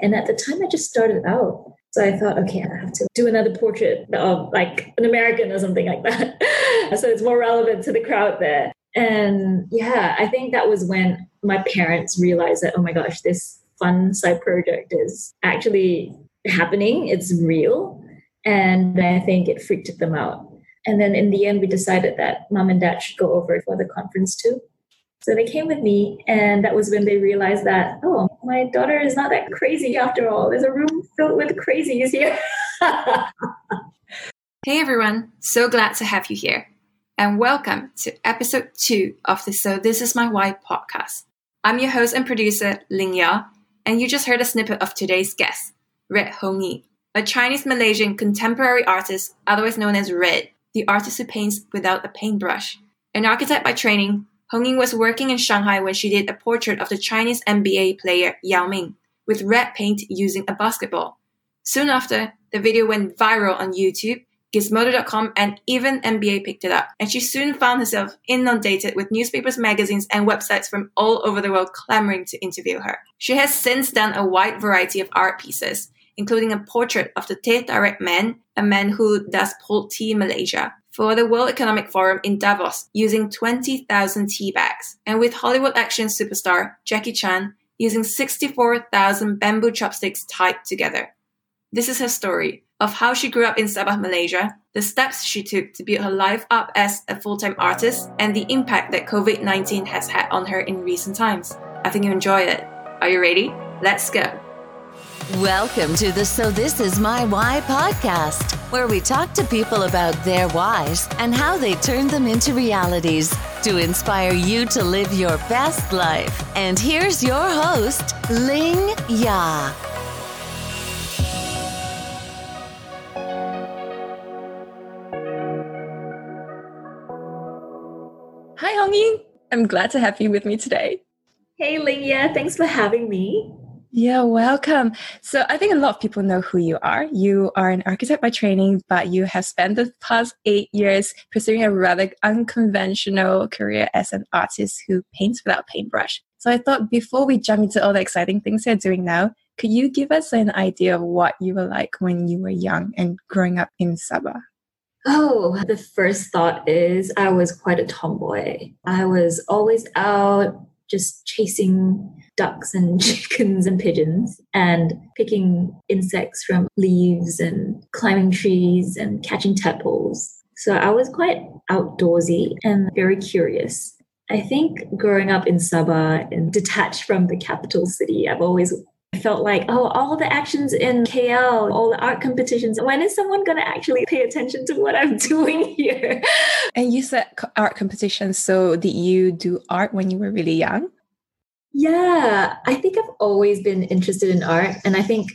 And at the time, I just started out. So I thought, okay, I have to do another portrait of like an American or something like that. so it's more relevant to the crowd there. And yeah, I think that was when my parents realized that, oh my gosh, this fun side project is actually happening, it's real. And I think it freaked them out. And then in the end, we decided that mom and dad should go over for the conference too. So they came with me, and that was when they realized that, oh, my daughter is not that crazy after all. There's a room filled with crazies here. hey everyone, so glad to have you here. And welcome to episode two of the So This Is My Why podcast. I'm your host and producer, Ling Ya, and you just heard a snippet of today's guest, Red Hongyi, a Chinese Malaysian contemporary artist, otherwise known as Red, the artist who paints without a paintbrush. An architect by training, Hongyi was working in Shanghai when she did a portrait of the Chinese NBA player Yao Ming with red paint using a basketball. Soon after, the video went viral on YouTube, Gizmodo.com, and even NBA picked it up. And she soon found herself inundated with newspapers, magazines, and websites from all over the world clamoring to interview her. She has since done a wide variety of art pieces, including a portrait of the Teh Tarik man, a man who does pulled tea in Malaysia, for the World Economic Forum in Davos using 20,000 tea bags, and with Hollywood action superstar Jackie Chan using 64,000 bamboo chopsticks tied together. This is her story of how she grew up in Sabah, Malaysia, the steps she took to build her life up as a full time artist, and the impact that COVID 19 has had on her in recent times. I think you enjoy it. Are you ready? Let's go. Welcome to the So This Is My Why podcast, where we talk to people about their whys and how they turn them into realities to inspire you to live your best life. And here's your host, Ling Ya. Hi, Hongyi. I'm glad to have you with me today. Hey, Ling Ya. Thanks for having me. Yeah, welcome. So I think a lot of people know who you are. You are an architect by training, but you have spent the past eight years pursuing a rather unconventional career as an artist who paints without paintbrush. So I thought before we jump into all the exciting things you're doing now, could you give us an idea of what you were like when you were young and growing up in Sabah? Oh, the first thought is I was quite a tomboy. I was always out just chasing ducks and chickens and pigeons and picking insects from leaves and climbing trees and catching tadpoles. So I was quite outdoorsy and very curious. I think growing up in Sabah and detached from the capital city, I've always felt like, oh, all the actions in KL, all the art competitions, when is someone going to actually pay attention to what I'm doing here? And you said art competitions. So did you do art when you were really young? Yeah, I think I've always been interested in art. And I think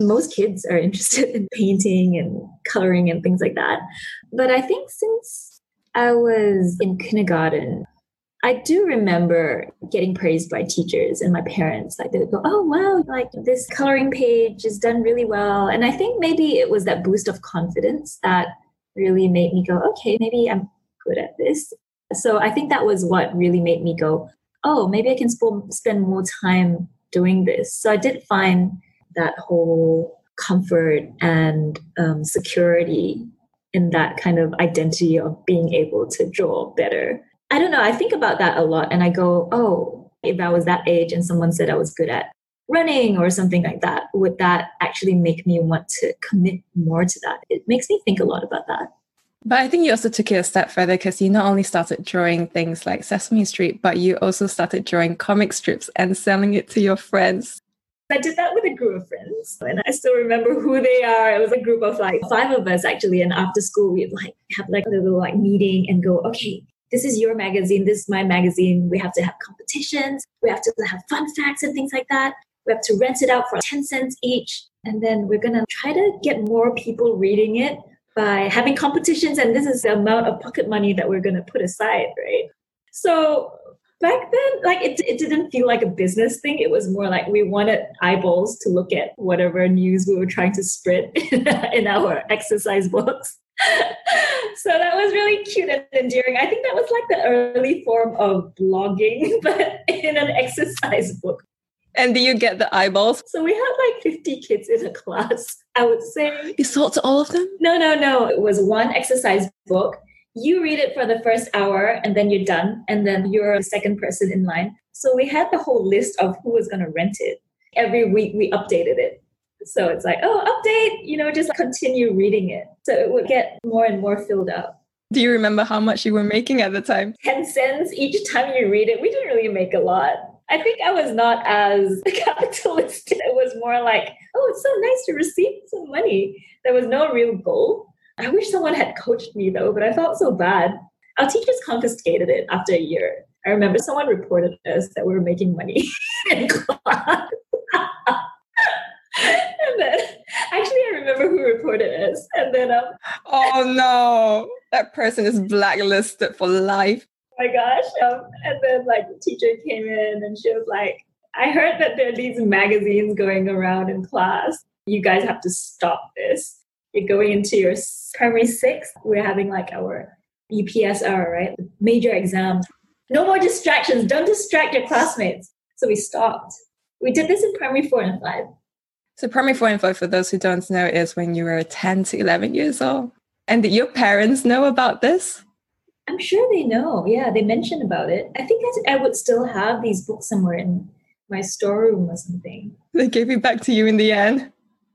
most kids are interested in painting and coloring and things like that. But I think since I was in kindergarten, I do remember getting praised by teachers and my parents. Like they would go, "Oh wow, like this coloring page is done really well." And I think maybe it was that boost of confidence that really made me go, "Okay, maybe I'm good at this." So I think that was what really made me go, oh, maybe I can sp- spend more time doing this. So I did find that whole comfort and um, security in that kind of identity of being able to draw better. I don't know. I think about that a lot and I go, oh, if I was that age and someone said I was good at running or something like that, would that actually make me want to commit more to that? It makes me think a lot about that. But I think you also took it a step further because you not only started drawing things like Sesame Street, but you also started drawing comic strips and selling it to your friends. I did that with a group of friends, and I still remember who they are. It was a group of like five of us actually, and after school we'd like have like a little like meeting and go, okay, this is your magazine, this is my magazine. We have to have competitions, we have to have fun facts and things like that. We have to rent it out for ten cents each, and then we're gonna try to get more people reading it by having competitions and this is the amount of pocket money that we're going to put aside right so back then like it, it didn't feel like a business thing it was more like we wanted eyeballs to look at whatever news we were trying to spread in our exercise books so that was really cute and endearing i think that was like the early form of blogging but in an exercise book And do you get the eyeballs? So we had like 50 kids in a class, I would say. You sold to all of them? No, no, no. It was one exercise book. You read it for the first hour and then you're done. And then you're the second person in line. So we had the whole list of who was going to rent it. Every week we updated it. So it's like, oh, update, you know, just continue reading it. So it would get more and more filled up. Do you remember how much you were making at the time? 10 cents each time you read it. We didn't really make a lot. I think I was not as capitalist. It was more like, oh, it's so nice to receive some money. There was no real goal. I wish someone had coached me though, but I felt so bad. Our teachers confiscated it after a year. I remember someone reported us that we were making money in class. and then, actually, I remember who reported us. And then, um, oh no, that person is blacklisted for life my gosh. Um, and then like the teacher came in and she was like, I heard that there are these magazines going around in class. You guys have to stop this. You're going into your primary six. We're having like our UPSR, right? Major exams. No more distractions. Don't distract your classmates. So we stopped. We did this in primary four and five. So primary four and five, for those who don't know, is when you were 10 to 11 years old. And did your parents know about this? I'm sure they know. Yeah, they mentioned about it. I think I would still have these books somewhere in my storeroom or something. They gave it back to you in the end.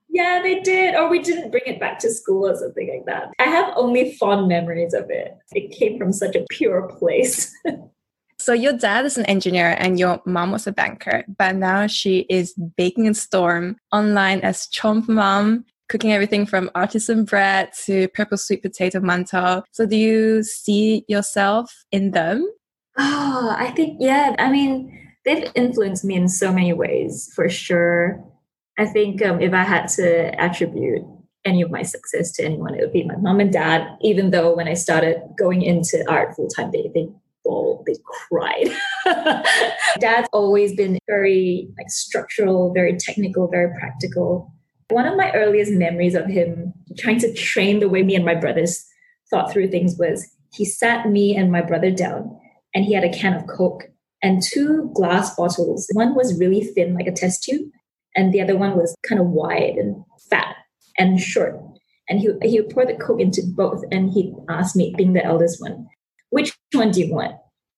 Yeah, they did. Or we didn't bring it back to school or something like that. I have only fond memories of it. It came from such a pure place. so your dad is an engineer and your mom was a banker, but now she is baking a storm online as Chomp Mom cooking everything from artisan bread to purple sweet potato mantou. So do you see yourself in them? Oh, I think, yeah. I mean, they've influenced me in so many ways, for sure. I think um, if I had to attribute any of my success to anyone, it would be my mom and dad, even though when I started going into art full time, they, they all they cried. Dad's always been very like structural, very technical, very practical. One of my earliest memories of him trying to train the way me and my brothers thought through things was he sat me and my brother down and he had a can of Coke and two glass bottles. One was really thin, like a test tube, and the other one was kind of wide and fat and short. And he, he would pour the Coke into both and he asked me, being the eldest one, which one do you want?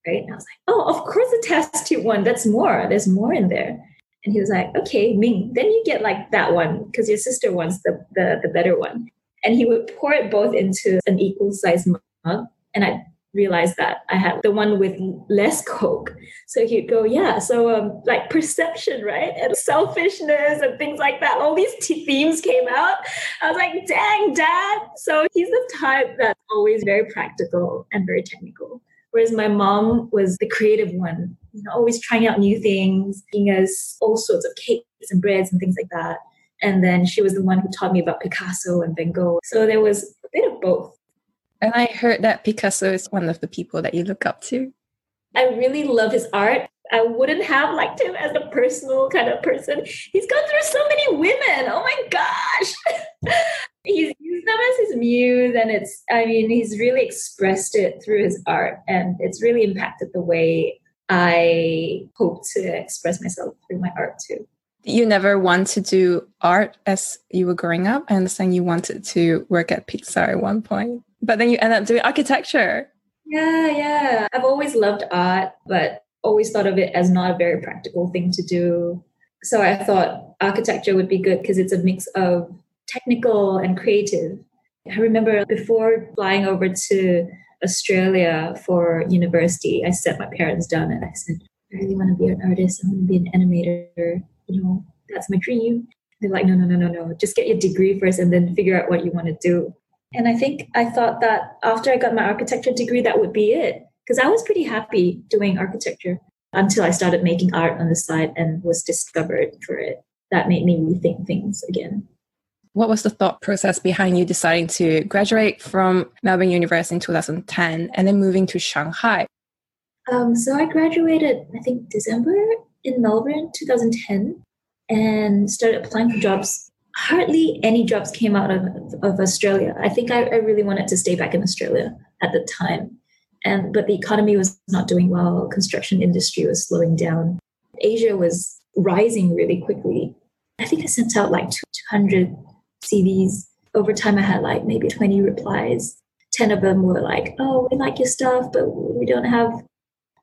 Right. And I was like, oh, of course the test tube one. That's more. There's more in there. And he was like, okay, Ming, then you get like that one because your sister wants the, the, the better one. And he would pour it both into an equal size mug. And I realized that I had the one with less Coke. So he'd go, yeah, so um, like perception, right? And selfishness and things like that. All these t- themes came out. I was like, dang, dad. So he's the type that's always very practical and very technical. Whereas my mom was the creative one, you know, always trying out new things, giving us all sorts of cakes and breads and things like that. And then she was the one who taught me about Picasso and Van Gogh. So there was a bit of both. And I heard that Picasso is one of the people that you look up to. I really love his art. I wouldn't have liked him as a personal kind of person. He's gone through so many women. Oh my gosh. he's used them as his muse and it's i mean he's really expressed it through his art and it's really impacted the way i hope to express myself through my art too you never want to do art as you were growing up i understand you wanted to work at pixar at one point but then you end up doing architecture yeah yeah i've always loved art but always thought of it as not a very practical thing to do so i thought architecture would be good because it's a mix of technical and creative. I remember before flying over to Australia for university, I set my parents down and I said, I really want to be an artist. I want to be an animator. You know, that's my dream. They're like, no, no, no, no, no. Just get your degree first and then figure out what you want to do. And I think I thought that after I got my architecture degree, that would be it. Because I was pretty happy doing architecture until I started making art on the side and was discovered for it. That made me rethink things again. What was the thought process behind you deciding to graduate from Melbourne University in 2010 and then moving to Shanghai? Um, so I graduated, I think, December in Melbourne 2010 and started applying for jobs. Hardly any jobs came out of, of Australia. I think I, I really wanted to stay back in Australia at the time. And but the economy was not doing well. Construction industry was slowing down. Asia was rising really quickly. I think I sent out like 200 CVs. Over time, I had like maybe 20 replies. 10 of them were like, oh, we like your stuff, but we don't have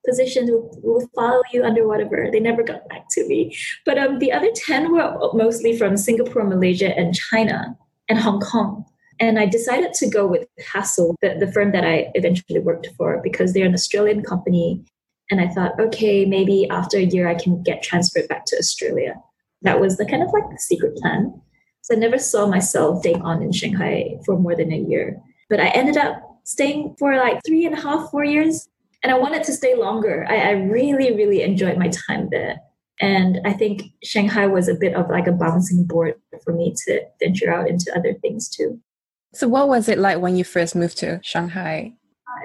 positions. We'll, we'll follow you under whatever. They never got back to me. But um, the other 10 were mostly from Singapore, Malaysia, and China and Hong Kong. And I decided to go with Hassell, the, the firm that I eventually worked for, because they're an Australian company. And I thought, okay, maybe after a year I can get transferred back to Australia. That was the kind of like the secret plan. So I never saw myself staying on in Shanghai for more than a year. But I ended up staying for like three and a half, four years. And I wanted to stay longer. I, I really, really enjoyed my time there. And I think Shanghai was a bit of like a bouncing board for me to venture out into other things too. So, what was it like when you first moved to Shanghai?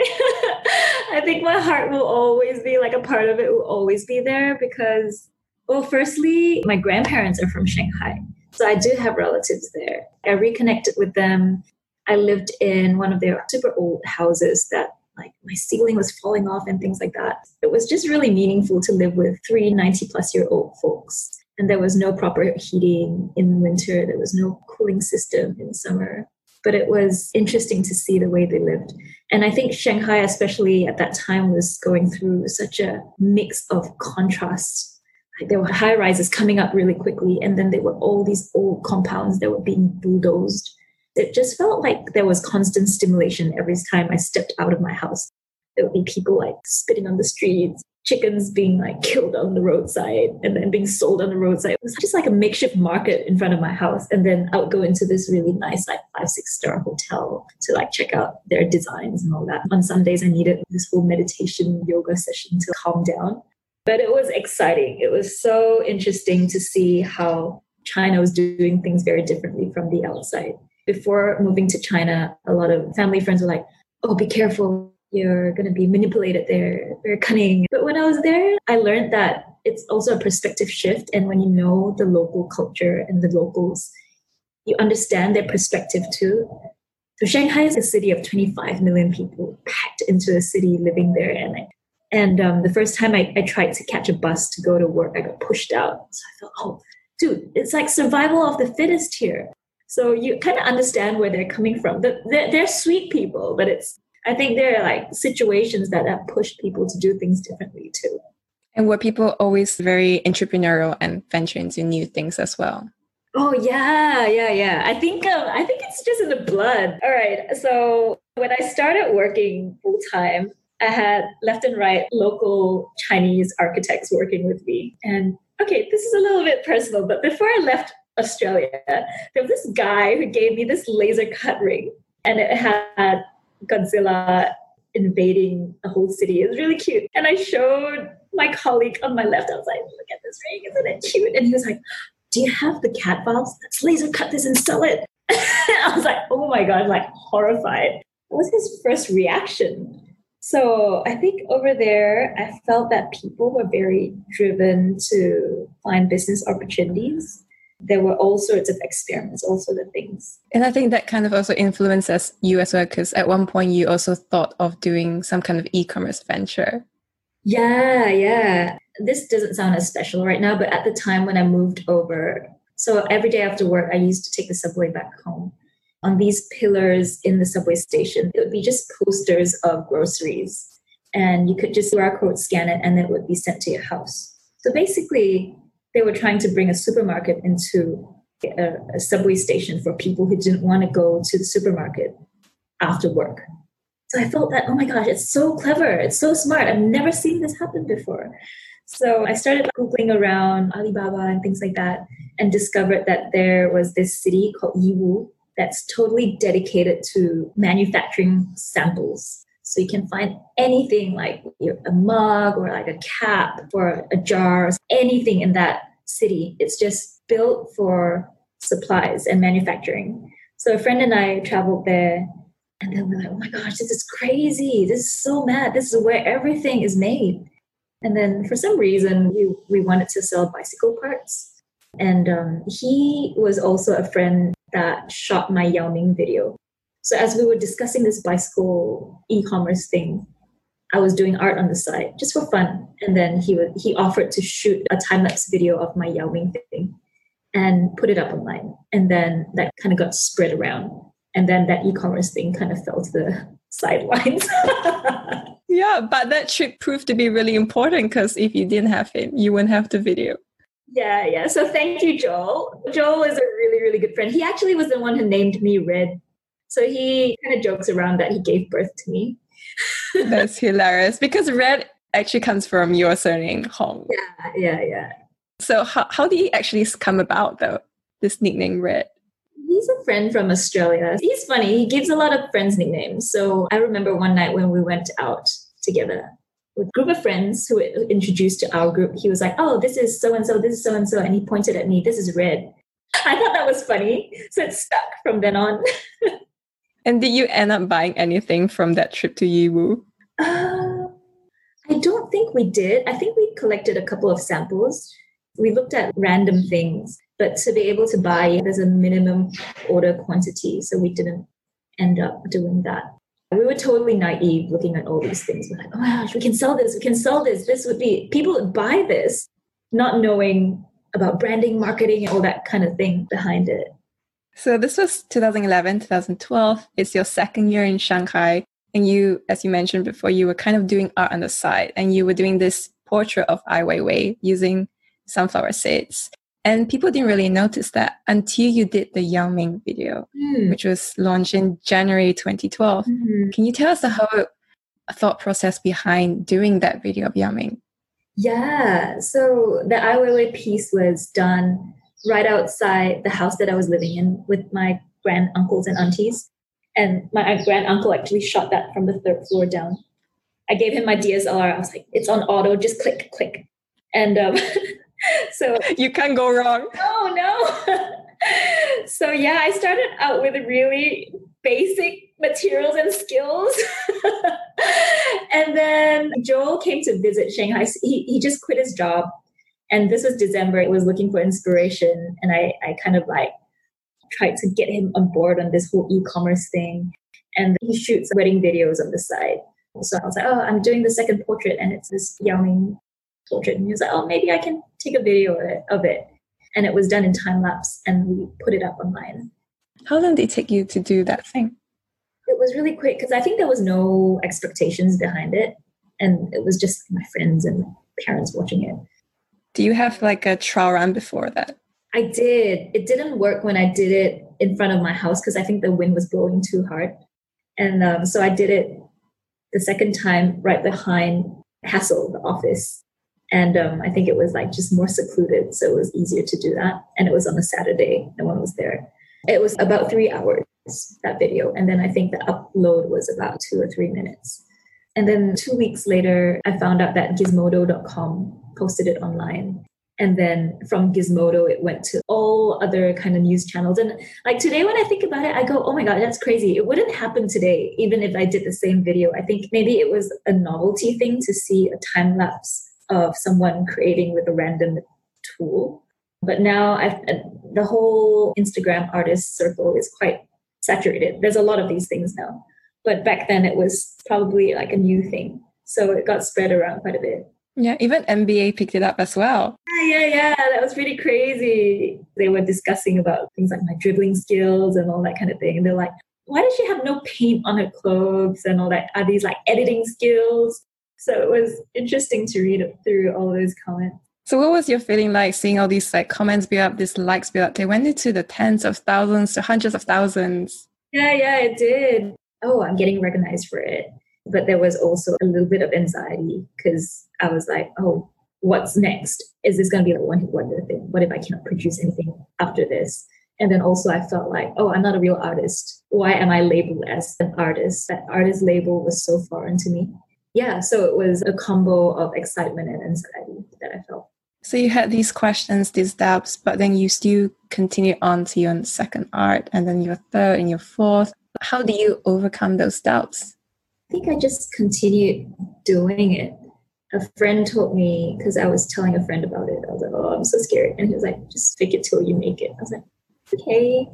I think my heart will always be like a part of it will always be there because, well, firstly, my grandparents are from Shanghai. So I do have relatives there. I reconnected with them. I lived in one of their super old houses that like my ceiling was falling off and things like that. It was just really meaningful to live with three 90 plus year old folks. And there was no proper heating in winter, there was no cooling system in summer but it was interesting to see the way they lived. And I think Shanghai, especially at that time, was going through such a mix of contrasts. Like there were high rises coming up really quickly, and then there were all these old compounds that were being bulldozed. It just felt like there was constant stimulation every time I stepped out of my house. There would be people like spitting on the streets, chickens being like killed on the roadside and then being sold on the roadside. It was just like a makeshift market in front of my house. And then I would go into this really nice, like five, six star hotel to like check out their designs and all that. On Sundays, I needed this whole meditation yoga session to calm down. But it was exciting. It was so interesting to see how China was doing things very differently from the outside. Before moving to China, a lot of family friends were like, oh, be careful you're going to be manipulated there. Very cunning. But when I was there, I learned that it's also a perspective shift. And when you know the local culture and the locals, you understand their perspective too. So Shanghai is a city of 25 million people packed into a city living there. And I, and um, the first time I, I tried to catch a bus to go to work, I got pushed out. So I thought, oh, dude, it's like survival of the fittest here. So you kind of understand where they're coming from. They're, they're sweet people, but it's I think there are like situations that have pushed people to do things differently too. And were people always very entrepreneurial and venture into new things as well? Oh yeah, yeah, yeah. I think um, I think it's just in the blood. All right. So when I started working full time, I had left and right local Chinese architects working with me. And okay, this is a little bit personal, but before I left Australia, there was this guy who gave me this laser cut ring, and it had Godzilla invading the whole city. It was really cute. And I showed my colleague on my left, I was like, look at this ring, isn't it cute? And he was like, do you have the CAD files? Let's laser cut this and sell it. I was like, oh my God, like horrified. That was his first reaction. So I think over there, I felt that people were very driven to find business opportunities there were all sorts of experiments, all sorts of things. And I think that kind of also influences you as well, because at one point you also thought of doing some kind of e-commerce venture. Yeah, yeah. This doesn't sound as special right now, but at the time when I moved over, so every day after work, I used to take the subway back home. On these pillars in the subway station, it would be just posters of groceries. And you could just QR code scan it and it would be sent to your house. So basically, they were trying to bring a supermarket into a, a subway station for people who didn't want to go to the supermarket after work. So I felt that, oh my gosh, it's so clever. It's so smart. I've never seen this happen before. So I started Googling around Alibaba and things like that and discovered that there was this city called Yiwu that's totally dedicated to manufacturing samples. So you can find anything like a mug or like a cap or a jar, anything in that city. It's just built for supplies and manufacturing. So a friend and I traveled there and then we're like, oh my gosh, this is crazy. This is so mad. This is where everything is made. And then for some reason, we, we wanted to sell bicycle parts. And um, he was also a friend that shot my Yao Ming video. So as we were discussing this bicycle e-commerce thing, I was doing art on the side just for fun. And then he would, he offered to shoot a time lapse video of my Yao Ming thing and put it up online. And then that kind of got spread around. And then that e-commerce thing kind of fell to the sidelines. yeah, but that trip proved to be really important because if you didn't have him, you wouldn't have the video. Yeah, yeah. So thank you, Joel. Joel is a really, really good friend. He actually was the one who named me Red. So he kind of jokes around that he gave birth to me. That's hilarious because Red actually comes from your surname, Hong. Yeah, yeah, yeah. So how, how did he actually come about though, this nickname Red? He's a friend from Australia. He's funny. He gives a lot of friends nicknames. So I remember one night when we went out together with a group of friends who were introduced to our group, he was like, Oh, this is so and so, this is so and so. And he pointed at me, This is red. I thought that was funny. So it stuck from then on. and did you end up buying anything from that trip to Yiwu? Uh, I don't think we did. I think we collected a couple of samples. We looked at random things, but to be able to buy, there's a minimum order quantity. So we didn't end up doing that we were totally naive looking at all these things. We're like, oh my gosh, we can sell this, we can sell this. This would be people would buy this, not knowing about branding, marketing, and all that kind of thing behind it. So this was 2011, 2012. It's your second year in Shanghai. And you, as you mentioned before, you were kind of doing art on the side and you were doing this portrait of Ai Weiwei using sunflower seeds. And people didn't really notice that until you did the Yao Ming video, mm. which was launched in January 2012. Mm-hmm. Can you tell us the whole thought process behind doing that video of Yao Ming? Yeah. So the Ai Weiwei piece was done right outside the house that I was living in with my grand uncles and aunties. And my grand uncle actually shot that from the third floor down. I gave him my DSLR. I was like, it's on auto, just click, click. And um, so you can't go wrong. No, no. so yeah, I started out with really basic materials and skills. and then Joel came to visit Shanghai. He, he just quit his job. And this was December. He was looking for inspiration. And I, I kind of like tried to get him on board on this whole e-commerce thing. And he shoots wedding videos on the side. So I was like, oh, I'm doing the second portrait and it's this Yao Ming portrait. And he was like, oh, maybe I can take a video of it. And it was done in time lapse and we put it up online. How long did it take you to do that thing? It was really quick because I think there was no expectations behind it. And it was just my friends and parents watching it. Do you have like a trial run before that? I did. It didn't work when I did it in front of my house because I think the wind was blowing too hard. And um, so I did it the second time right behind Hassell, the office. And um, I think it was like just more secluded. So it was easier to do that. And it was on a Saturday. No one was there. It was about three hours, that video. And then I think the upload was about two or three minutes. And then two weeks later, I found out that gizmodo.com posted it online. And then from Gizmodo, it went to all other kind of news channels. And like today, when I think about it, I go, oh my God, that's crazy. It wouldn't happen today, even if I did the same video. I think maybe it was a novelty thing to see a time lapse of someone creating with a random tool. But now I've, uh, the whole Instagram artist circle is quite saturated. There's a lot of these things now. But back then it was probably like a new thing. So it got spread around quite a bit. Yeah, even NBA picked it up as well. Yeah, yeah, yeah. That was pretty crazy. They were discussing about things like my dribbling skills and all that kind of thing. And they're like, why does she have no paint on her clothes and all that? Are these like editing skills? So it was interesting to read through all those comments. So what was your feeling like seeing all these like comments build up, these likes build up? They went into the tens of thousands to hundreds of thousands. Yeah, yeah, it did. Oh, I'm getting recognized for it. But there was also a little bit of anxiety because I was like, oh, what's next? Is this going to be a one hit wonder thing? What if I cannot produce anything after this? And then also I felt like, oh, I'm not a real artist. Why am I labeled as an artist? That artist label was so foreign to me yeah, so it was a combo of excitement and anxiety that I felt. So you had these questions, these doubts, but then you still continue on to your second art and then your third and your fourth. How do you overcome those doubts? I think I just continued doing it. A friend told me, because I was telling a friend about it, I was like, oh, I'm so scared. And he was like, just fake it till you make it. I was like, okay.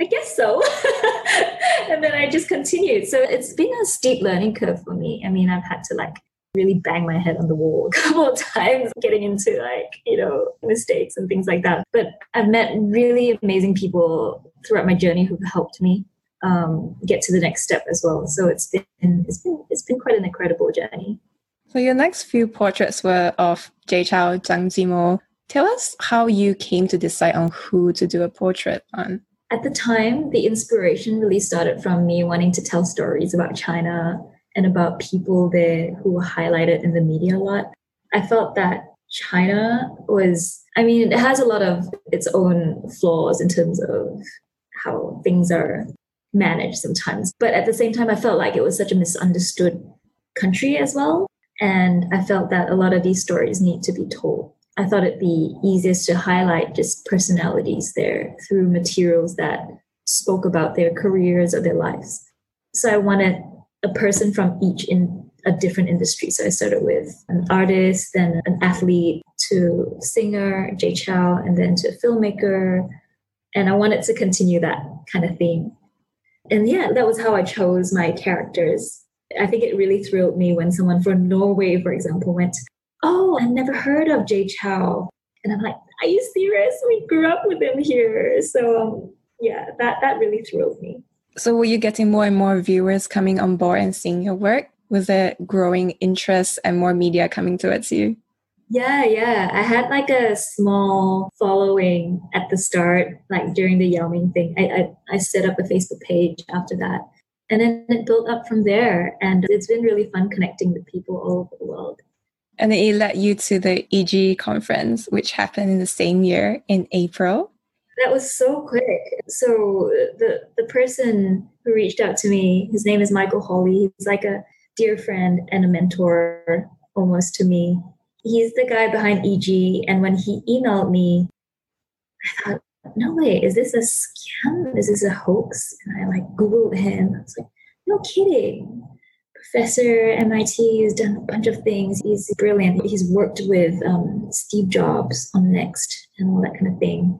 I guess so. and then I just continued. So it's been a steep learning curve for me. I mean, I've had to like really bang my head on the wall a couple of times getting into like, you know, mistakes and things like that. But I've met really amazing people throughout my journey who've helped me um, get to the next step as well. So it's been it's been it's been quite an incredible journey. So your next few portraits were of Jay Chou, Zhang Yimou. Tell us how you came to decide on who to do a portrait on. At the time, the inspiration really started from me wanting to tell stories about China and about people there who were highlighted in the media a lot. I felt that China was, I mean, it has a lot of its own flaws in terms of how things are managed sometimes. But at the same time, I felt like it was such a misunderstood country as well. And I felt that a lot of these stories need to be told. I thought it'd be easiest to highlight just personalities there through materials that spoke about their careers or their lives. So I wanted a person from each in a different industry. So I started with an artist, then an athlete, to singer, Jay Chou, and then to a filmmaker. And I wanted to continue that kind of theme. And yeah, that was how I chose my characters. I think it really thrilled me when someone from Norway, for example, went, Oh, I never heard of Jay Chou. And I'm like, Are you serious? We grew up with him here. So um, yeah, that, that really thrilled me. So were you getting more and more viewers coming on board and seeing your work? Was there growing interest and more media coming towards you? Yeah, yeah. I had like a small following at the start, like during the Yao Ming thing. I, I, I set up a Facebook page after that. And then it built up from there. And it's been really fun connecting with people all over the world. And it led you to the EG conference, which happened in the same year in April that was so quick. So the the person who reached out to me, his name is Michael Hawley. He's like a dear friend and a mentor almost to me. He's the guy behind EG, and when he emailed me, I thought, no way, is this a scam? Is this a hoax? And I like Googled him. I was like, no kidding. Professor MIT has done a bunch of things. He's brilliant. He's worked with um, Steve Jobs on Next and all that kind of thing.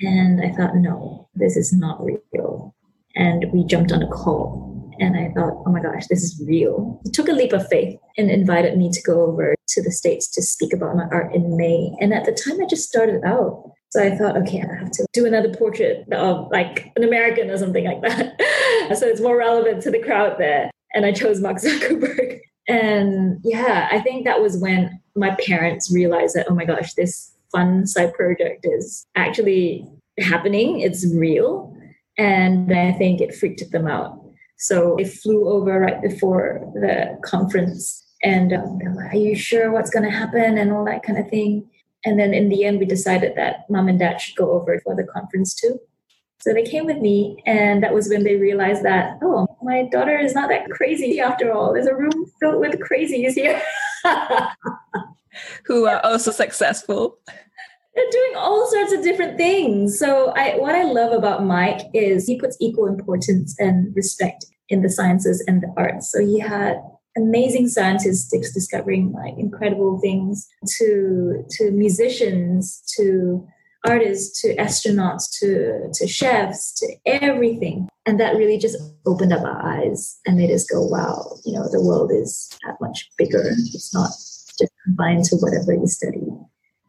And I thought, no, this is not real. And we jumped on a call. And I thought, oh my gosh, this is real. He took a leap of faith and invited me to go over to the States to speak about my art in May. And at the time, I just started out. So I thought, okay, I have to do another portrait of like an American or something like that. so it's more relevant to the crowd there. And I chose Mark Zuckerberg. And yeah, I think that was when my parents realized that, oh my gosh, this fun side project is actually happening, it's real. And I think it freaked them out. So they flew over right before the conference and um, like, Are you sure what's going to happen? And all that kind of thing. And then in the end, we decided that mom and dad should go over for the conference too. So they came with me, and that was when they realized that, oh, my daughter is not that crazy after all. There's a room filled with crazies here. who are also successful. They're doing all sorts of different things. So I what I love about Mike is he puts equal importance and respect in the sciences and the arts. So he had amazing scientists discovering like incredible things to to musicians to artists to astronauts to to chefs to everything and that really just opened up our eyes and made us go wow you know the world is that much bigger it's not just confined to whatever you study.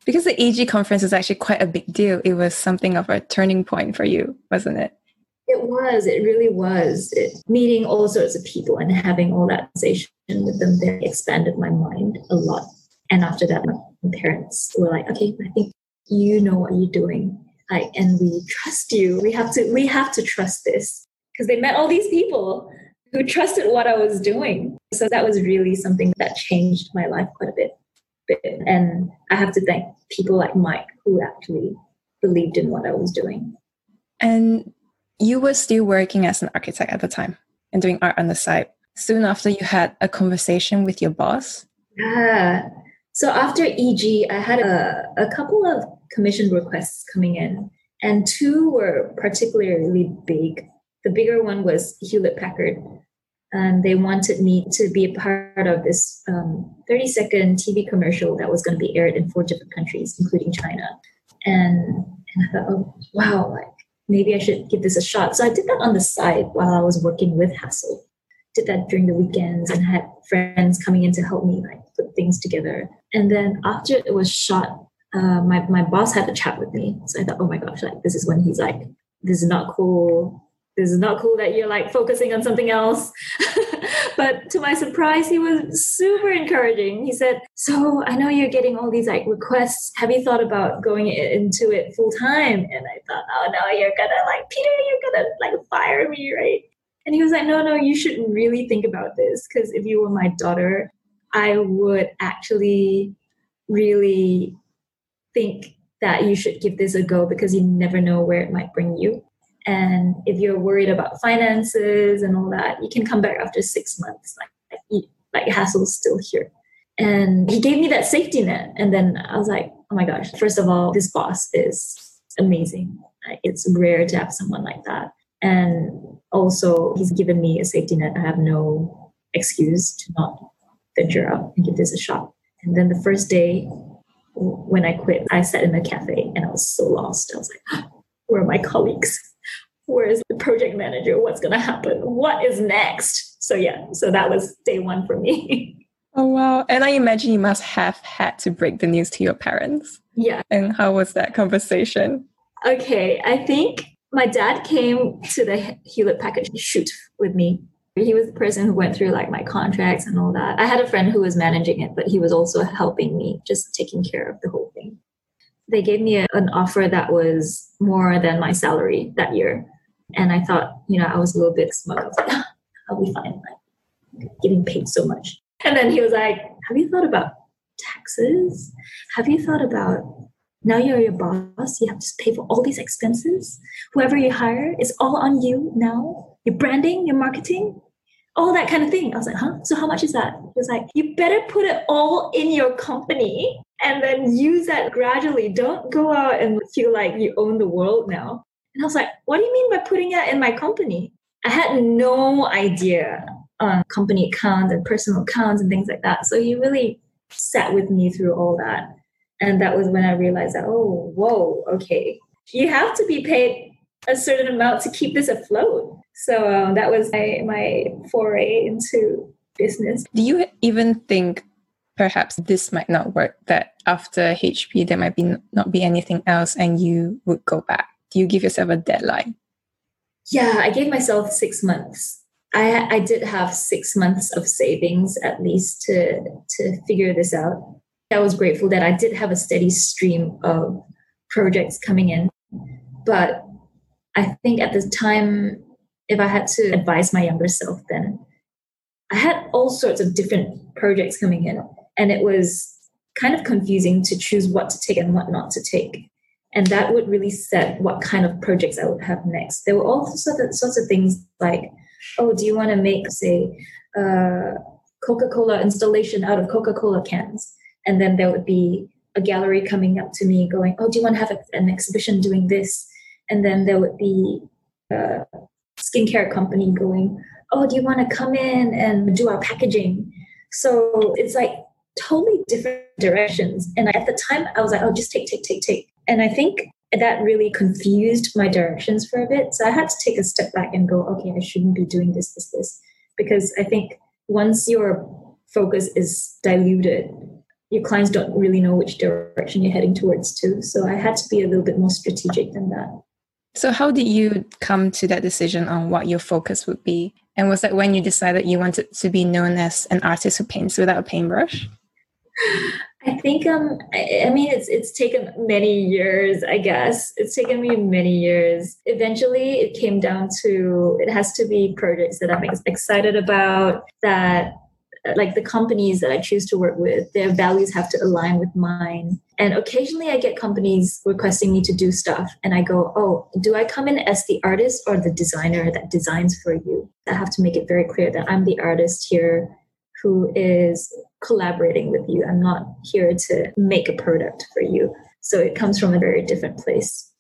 Because the EG conference is actually quite a big deal. It was something of a turning point for you, wasn't it? It was. It really was. It, meeting all sorts of people and having all that conversation with them they expanded my mind a lot. And after that, my parents were like, "Okay, I think you know what you're doing, like, and we trust you. We have to. We have to trust this because they met all these people who trusted what I was doing. So that was really something that changed my life quite a bit. And I have to thank people like Mike who actually believed in what I was doing. And you were still working as an architect at the time and doing art on the side. Soon after, you had a conversation with your boss. Yeah. So after EG, I had a, a couple of commission requests coming in, and two were particularly big the bigger one was Hewlett Packard. And they wanted me to be a part of this um, 30 second TV commercial that was going to be aired in four different countries, including China. And, and I thought, oh, wow, like maybe I should give this a shot. So I did that on the side while I was working with Hassell. Did that during the weekends and had friends coming in to help me like put things together. And then after it was shot, uh, my, my boss had a chat with me. So I thought, oh my gosh, like this is when he's like, this is not cool. This is not cool that you're like focusing on something else. but to my surprise, he was super encouraging. He said, So I know you're getting all these like requests. Have you thought about going into it full time? And I thought, Oh no, you're gonna like, Peter, you're gonna like fire me, right? And he was like, No, no, you should really think about this. Because if you were my daughter, I would actually really think that you should give this a go because you never know where it might bring you. And if you're worried about finances and all that, you can come back after six months. Like, like, like Hassell's still here. And he gave me that safety net. And then I was like, oh my gosh, first of all, this boss is amazing. It's rare to have someone like that. And also, he's given me a safety net. I have no excuse to not venture out and give this a shot. And then the first day when I quit, I sat in a cafe and I was so lost. I was like, where are my colleagues? Where is the project manager? What's going to happen? What is next? So, yeah, so that was day one for me. Oh, wow. And I imagine you must have had to break the news to your parents. Yeah. And how was that conversation? Okay, I think my dad came to the Hewlett Packard shoot with me he was the person who went through like my contracts and all that. I had a friend who was managing it, but he was also helping me, just taking care of the whole thing. They gave me a, an offer that was more than my salary that year. And I thought, you know, I was a little bit smug. I was like, ah, I'll be fine, like getting paid so much. And then he was like, Have you thought about taxes? Have you thought about now you're your boss, you have to pay for all these expenses? Whoever you hire is all on you now. Your branding, your marketing, all that kind of thing. I was like, huh? So how much is that? He was like, you better put it all in your company and then use that gradually. Don't go out and feel like you own the world now. And I was like, what do you mean by putting that in my company? I had no idea on company accounts and personal accounts and things like that. So he really sat with me through all that. And that was when I realized that, oh, whoa, okay. You have to be paid a certain amount to keep this afloat. So um, that was my, my foray into business. Do you even think perhaps this might not work, that after HP there might be not be anything else and you would go back? Do you give yourself a deadline? Yeah, I gave myself six months. I, I did have six months of savings at least to, to figure this out. I was grateful that I did have a steady stream of projects coming in. But I think at the time, if I had to advise my younger self then, I had all sorts of different projects coming in, and it was kind of confusing to choose what to take and what not to take. And that would really set what kind of projects I would have next. There were all sorts of, sorts of things like, oh, do you want to make, say, Coca Cola installation out of Coca Cola cans? And then there would be a gallery coming up to me going, oh, do you want to have a, an exhibition doing this? And then there would be a skincare company going, oh, do you want to come in and do our packaging? So it's like totally different directions. And at the time, I was like, oh, just take, take, take, take. And I think that really confused my directions for a bit. So I had to take a step back and go, okay, I shouldn't be doing this, this, this. Because I think once your focus is diluted, your clients don't really know which direction you're heading towards too. So I had to be a little bit more strategic than that. So, how did you come to that decision on what your focus would be? And was that when you decided you wanted to be known as an artist who paints without a paintbrush? I think um I, I, mean it's it's taken many years, I guess. It's taken me many years. Eventually it came down to it has to be projects that I'm excited about that like the companies that I choose to work with, their values have to align with mine. And occasionally I get companies requesting me to do stuff, and I go, Oh, do I come in as the artist or the designer that designs for you? I have to make it very clear that I'm the artist here who is collaborating with you. I'm not here to make a product for you. So it comes from a very different place.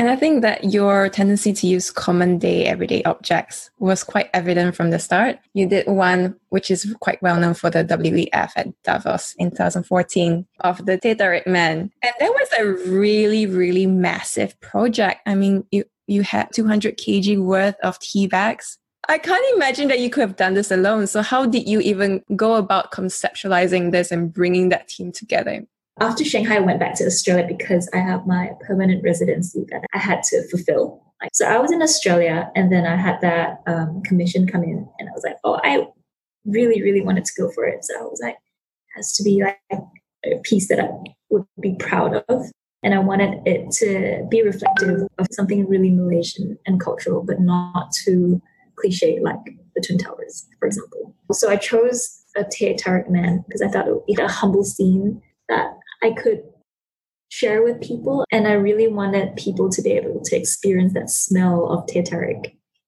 And I think that your tendency to use common day, everyday objects was quite evident from the start. You did one, which is quite well known for the WEF at Davos in 2014 of the Teh Tarik Man. And that was a really, really massive project. I mean, you, you had 200 kg worth of tea bags. I can't imagine that you could have done this alone. So, how did you even go about conceptualizing this and bringing that team together? After Shanghai, I went back to Australia because I have my permanent residency that I had to fulfill. So, I was in Australia and then I had that um, commission come in, and I was like, oh, I really, really wanted to go for it. So, I was like, has to be like a piece that I would be proud of. And I wanted it to be reflective of something really Malaysian and cultural, but not too cliche like the Twin Towers, for example. So I chose a Teh man because I thought it would be a humble scene that I could share with people. And I really wanted people to be able to experience that smell of Teh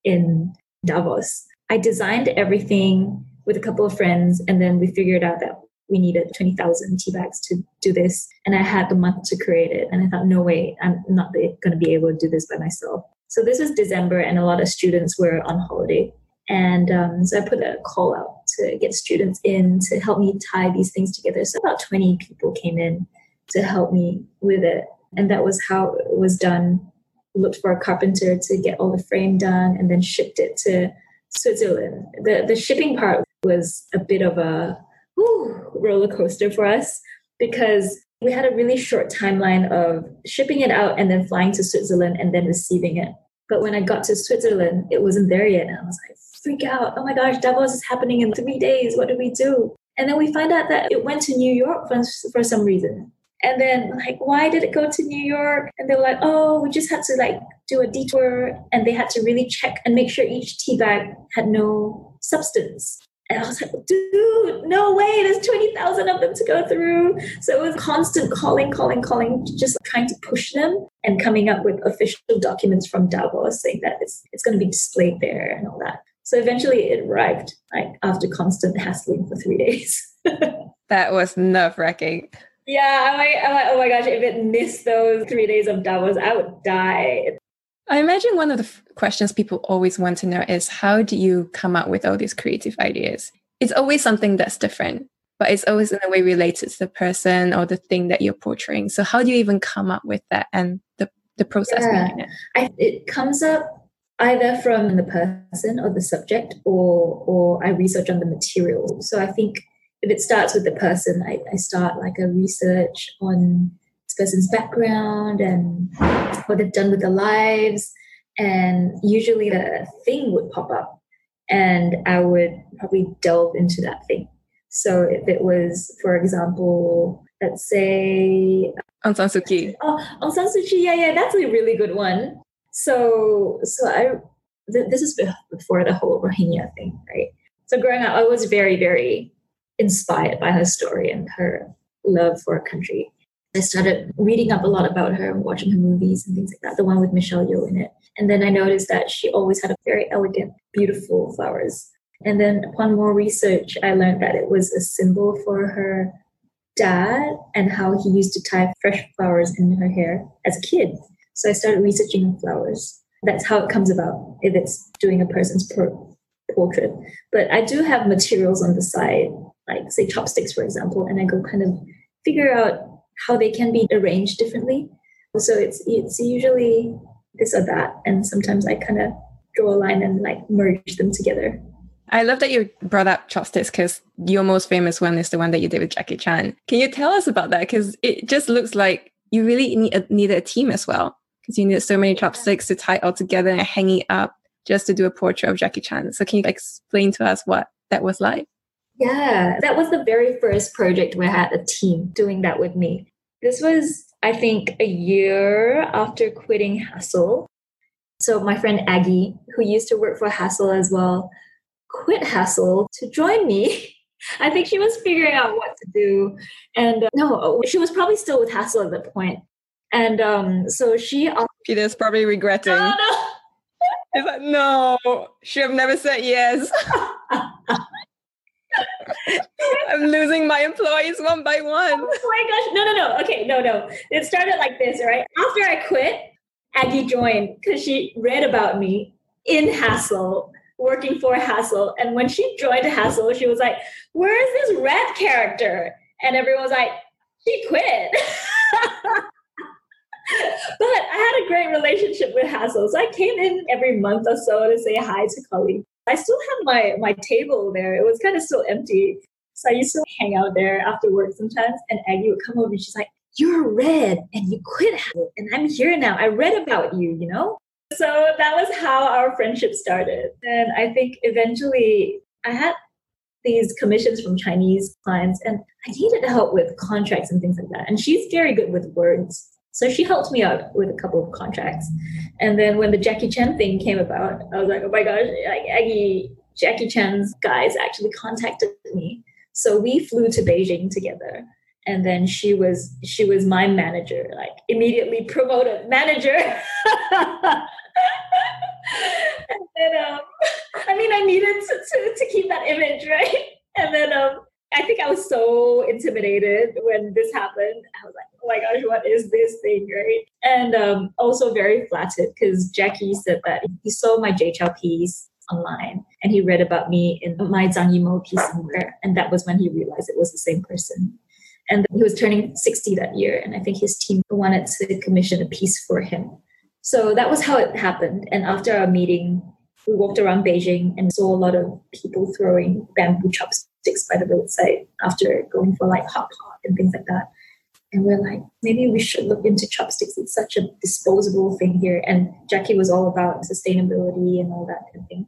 in Davos. I designed everything with a couple of friends, and then we figured out that we needed 20,000 tea bags to do this. And I had the month to create it. And I thought, no way, I'm not going to be able to do this by myself. So this was December, and a lot of students were on holiday. And um, so I put a call out to get students in to help me tie these things together. So about 20 people came in to help me with it. And that was how it was done. Looked for a carpenter to get all the frame done and then shipped it to Switzerland. The, the shipping part was a bit of a whew, roller coaster for us because we had a really short timeline of shipping it out and then flying to Switzerland and then receiving it. But when I got to Switzerland, it wasn't there yet. And I was like, freak out. Oh my gosh, Davos is happening in three days. What do we do? And then we find out that it went to New York for, for some reason. And then like, why did it go to New York? And they were like, oh, we just had to like do a detour and they had to really check and make sure each tea bag had no substance. And I was like, dude, no way, there's 20,000 of them to go through. So it was constant calling, calling, calling, just trying to push them and coming up with official documents from Davos saying that it's, it's going to be displayed there and all that. So eventually it arrived like after constant hassling for three days. that was nerve wracking. Yeah, I'm like, I'm like, oh my gosh, if it missed those three days of Davos, I would die. I imagine one of the f- questions people always want to know is how do you come up with all these creative ideas? It's always something that's different, but it's always in a way related to the person or the thing that you're portraying. So how do you even come up with that and the, the process yeah. behind it? I, it comes up either from the person or the subject or or I research on the material. So I think if it starts with the person, I, I start like a research on person's background and what they've done with their lives. And usually the thing would pop up and I would probably delve into that thing. So if it was, for example, let's say uh, Aung San Suu Kyi. Oh, Aung San Suu Kyi, yeah, yeah, that's a really good one. So, so I, th- this is before the whole Rohingya thing, right? So growing up, I was very, very inspired by her story and her love for her country. I started reading up a lot about her and watching her movies and things like that, the one with Michelle Yeoh in it. And then I noticed that she always had a very elegant, beautiful flowers. And then upon more research, I learned that it was a symbol for her dad and how he used to tie fresh flowers in her hair as a kid. So I started researching flowers. That's how it comes about if it's doing a person's portrait. But I do have materials on the side, like say chopsticks, for example, and I go kind of figure out how they can be arranged differently. So it's it's usually this or that, and sometimes I kind of draw a line and like merge them together. I love that you brought up chopsticks because your most famous one is the one that you did with Jackie Chan. Can you tell us about that? Because it just looks like you really need a, needed a team as well because you needed so many chopsticks to tie all together and hang it up just to do a portrait of Jackie Chan. So can you explain to us what that was like? Yeah, that was the very first project where I had a team doing that with me. This was, I think, a year after quitting Hassell. So my friend Aggie, who used to work for Hassell as well, quit Hassell to join me. I think she was figuring out what to do. And uh, no, she was probably still with Hassell at that point. And um, so she. Peter's probably regretting. No, no. He's like, no, should have never said yes. I'm losing my employees one by one. Oh my gosh. No, no, no. Okay, no, no. It started like this, right? After I quit, Aggie joined because she read about me in Hassell, working for Hassell. And when she joined Hassell, she was like, Where is this red character? And everyone was like, She quit. But I had a great relationship with Hassell. So I came in every month or so to say hi to colleagues. I still have my, my table there. It was kind of still empty. So I used to hang out there after work sometimes, and Aggie would come over and she's like, You're red and you quit and I'm here now. I read about you, you know? So that was how our friendship started. And I think eventually I had these commissions from Chinese clients, and I needed help with contracts and things like that. And she's very good with words. So she helped me out with a couple of contracts. And then when the Jackie Chan thing came about, I was like, oh my gosh, Aggie, Jackie Chan's guys actually contacted me. So we flew to Beijing together. And then she was she was my manager, like immediately promoted manager. and then um, I mean, I needed to, to, to keep that image, right? And then um, I think I was so intimidated when this happened. I was like, oh my gosh, what is this thing, right? And um, also very flattered because Jackie said that he saw my Jay Chou piece online and he read about me in my Zhang Yimou piece somewhere. And that was when he realized it was the same person. And he was turning 60 that year. And I think his team wanted to commission a piece for him. So that was how it happened. And after our meeting, we walked around Beijing and saw a lot of people throwing bamboo chopsticks by the roadside after going for like hot pot and things like that. And we're like, maybe we should look into chopsticks. It's such a disposable thing here. And Jackie was all about sustainability and all that kind of thing.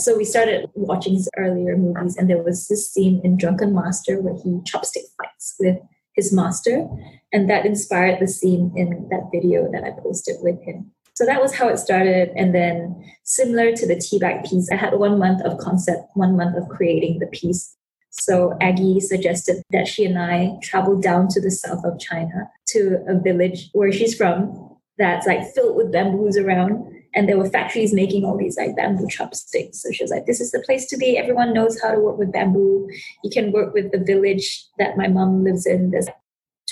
So we started watching his earlier movies, and there was this scene in Drunken Master where he chopstick fights with his master. And that inspired the scene in that video that I posted with him. So that was how it started. And then, similar to the teabag piece, I had one month of concept, one month of creating the piece. So Aggie suggested that she and I travel down to the south of China to a village where she's from that's like filled with bamboos around. And there were factories making all these like bamboo chopsticks. So she was like, this is the place to be. Everyone knows how to work with bamboo. You can work with the village that my mom lives in. There's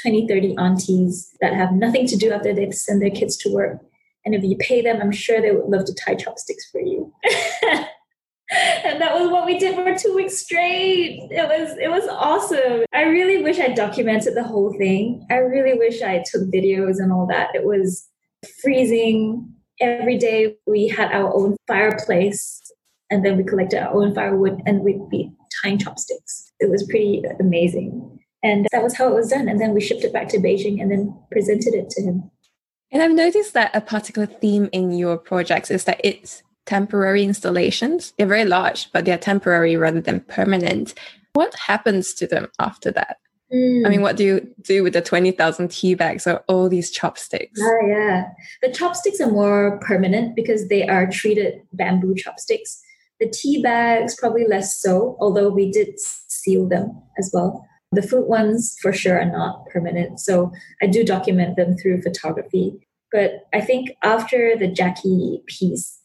20, 30 aunties that have nothing to do after they send their kids to work. And if you pay them, I'm sure they would love to tie chopsticks for you. and that was what we did for two weeks straight. It was it was awesome. I really wish I documented the whole thing. I really wish I took videos and all that. It was freezing. Every day we had our own fireplace and then we collected our own firewood and we'd be tying chopsticks. It was pretty amazing. And that was how it was done. And then we shipped it back to Beijing and then presented it to him. And I've noticed that a particular theme in your projects is that it's temporary installations. They're very large, but they're temporary rather than permanent. What happens to them after that? Mm. I mean, what do you do with the 20,000 tea bags or all these chopsticks? Yeah, yeah. The chopsticks are more permanent because they are treated bamboo chopsticks. The tea bags, probably less so, although we did seal them as well. The fruit ones for sure are not permanent. So I do document them through photography. But I think after the Jackie piece,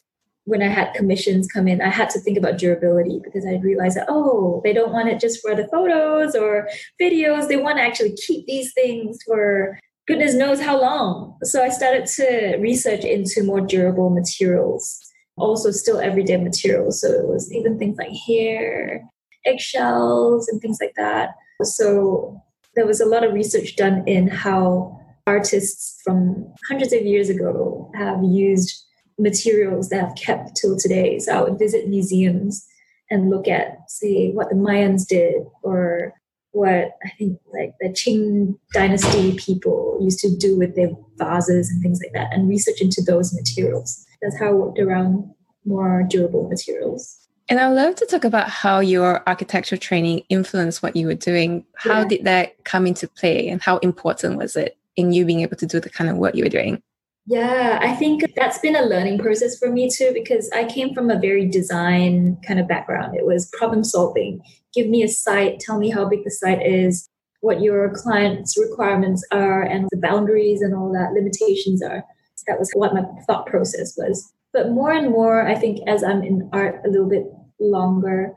when I had commissions come in, I had to think about durability because I realized that, oh, they don't want it just for the photos or videos. They want to actually keep these things for goodness knows how long. So I started to research into more durable materials, also still everyday materials. So it was even things like hair, eggshells, and things like that. So there was a lot of research done in how artists from hundreds of years ago have used materials that have kept till today. So I would visit museums and look at, say, what the Mayans did or what I think like the Qing dynasty people used to do with their vases and things like that and research into those materials. That's how I worked around more durable materials. And I'd love to talk about how your architecture training influenced what you were doing. How yeah. did that come into play and how important was it in you being able to do the kind of work you were doing? Yeah, I think that's been a learning process for me too, because I came from a very design kind of background. It was problem solving. Give me a site, tell me how big the site is, what your client's requirements are, and the boundaries and all that limitations are. That was what my thought process was. But more and more, I think as I'm in art a little bit longer,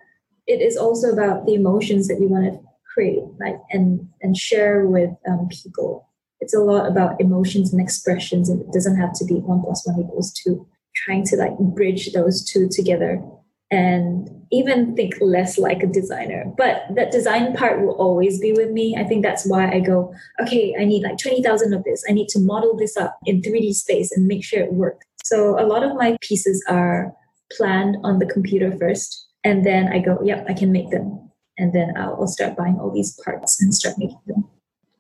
it is also about the emotions that you want to create, like and and share with um, people. It's a lot about emotions and expressions, and it doesn't have to be one plus one equals two. Trying to like bridge those two together. and even think less like a designer. But that design part will always be with me. I think that's why I go, okay, I need like 20,000 of this. I need to model this up in 3D space and make sure it works. So a lot of my pieces are planned on the computer first. And then I go, yep, I can make them. And then I'll start buying all these parts and start making them.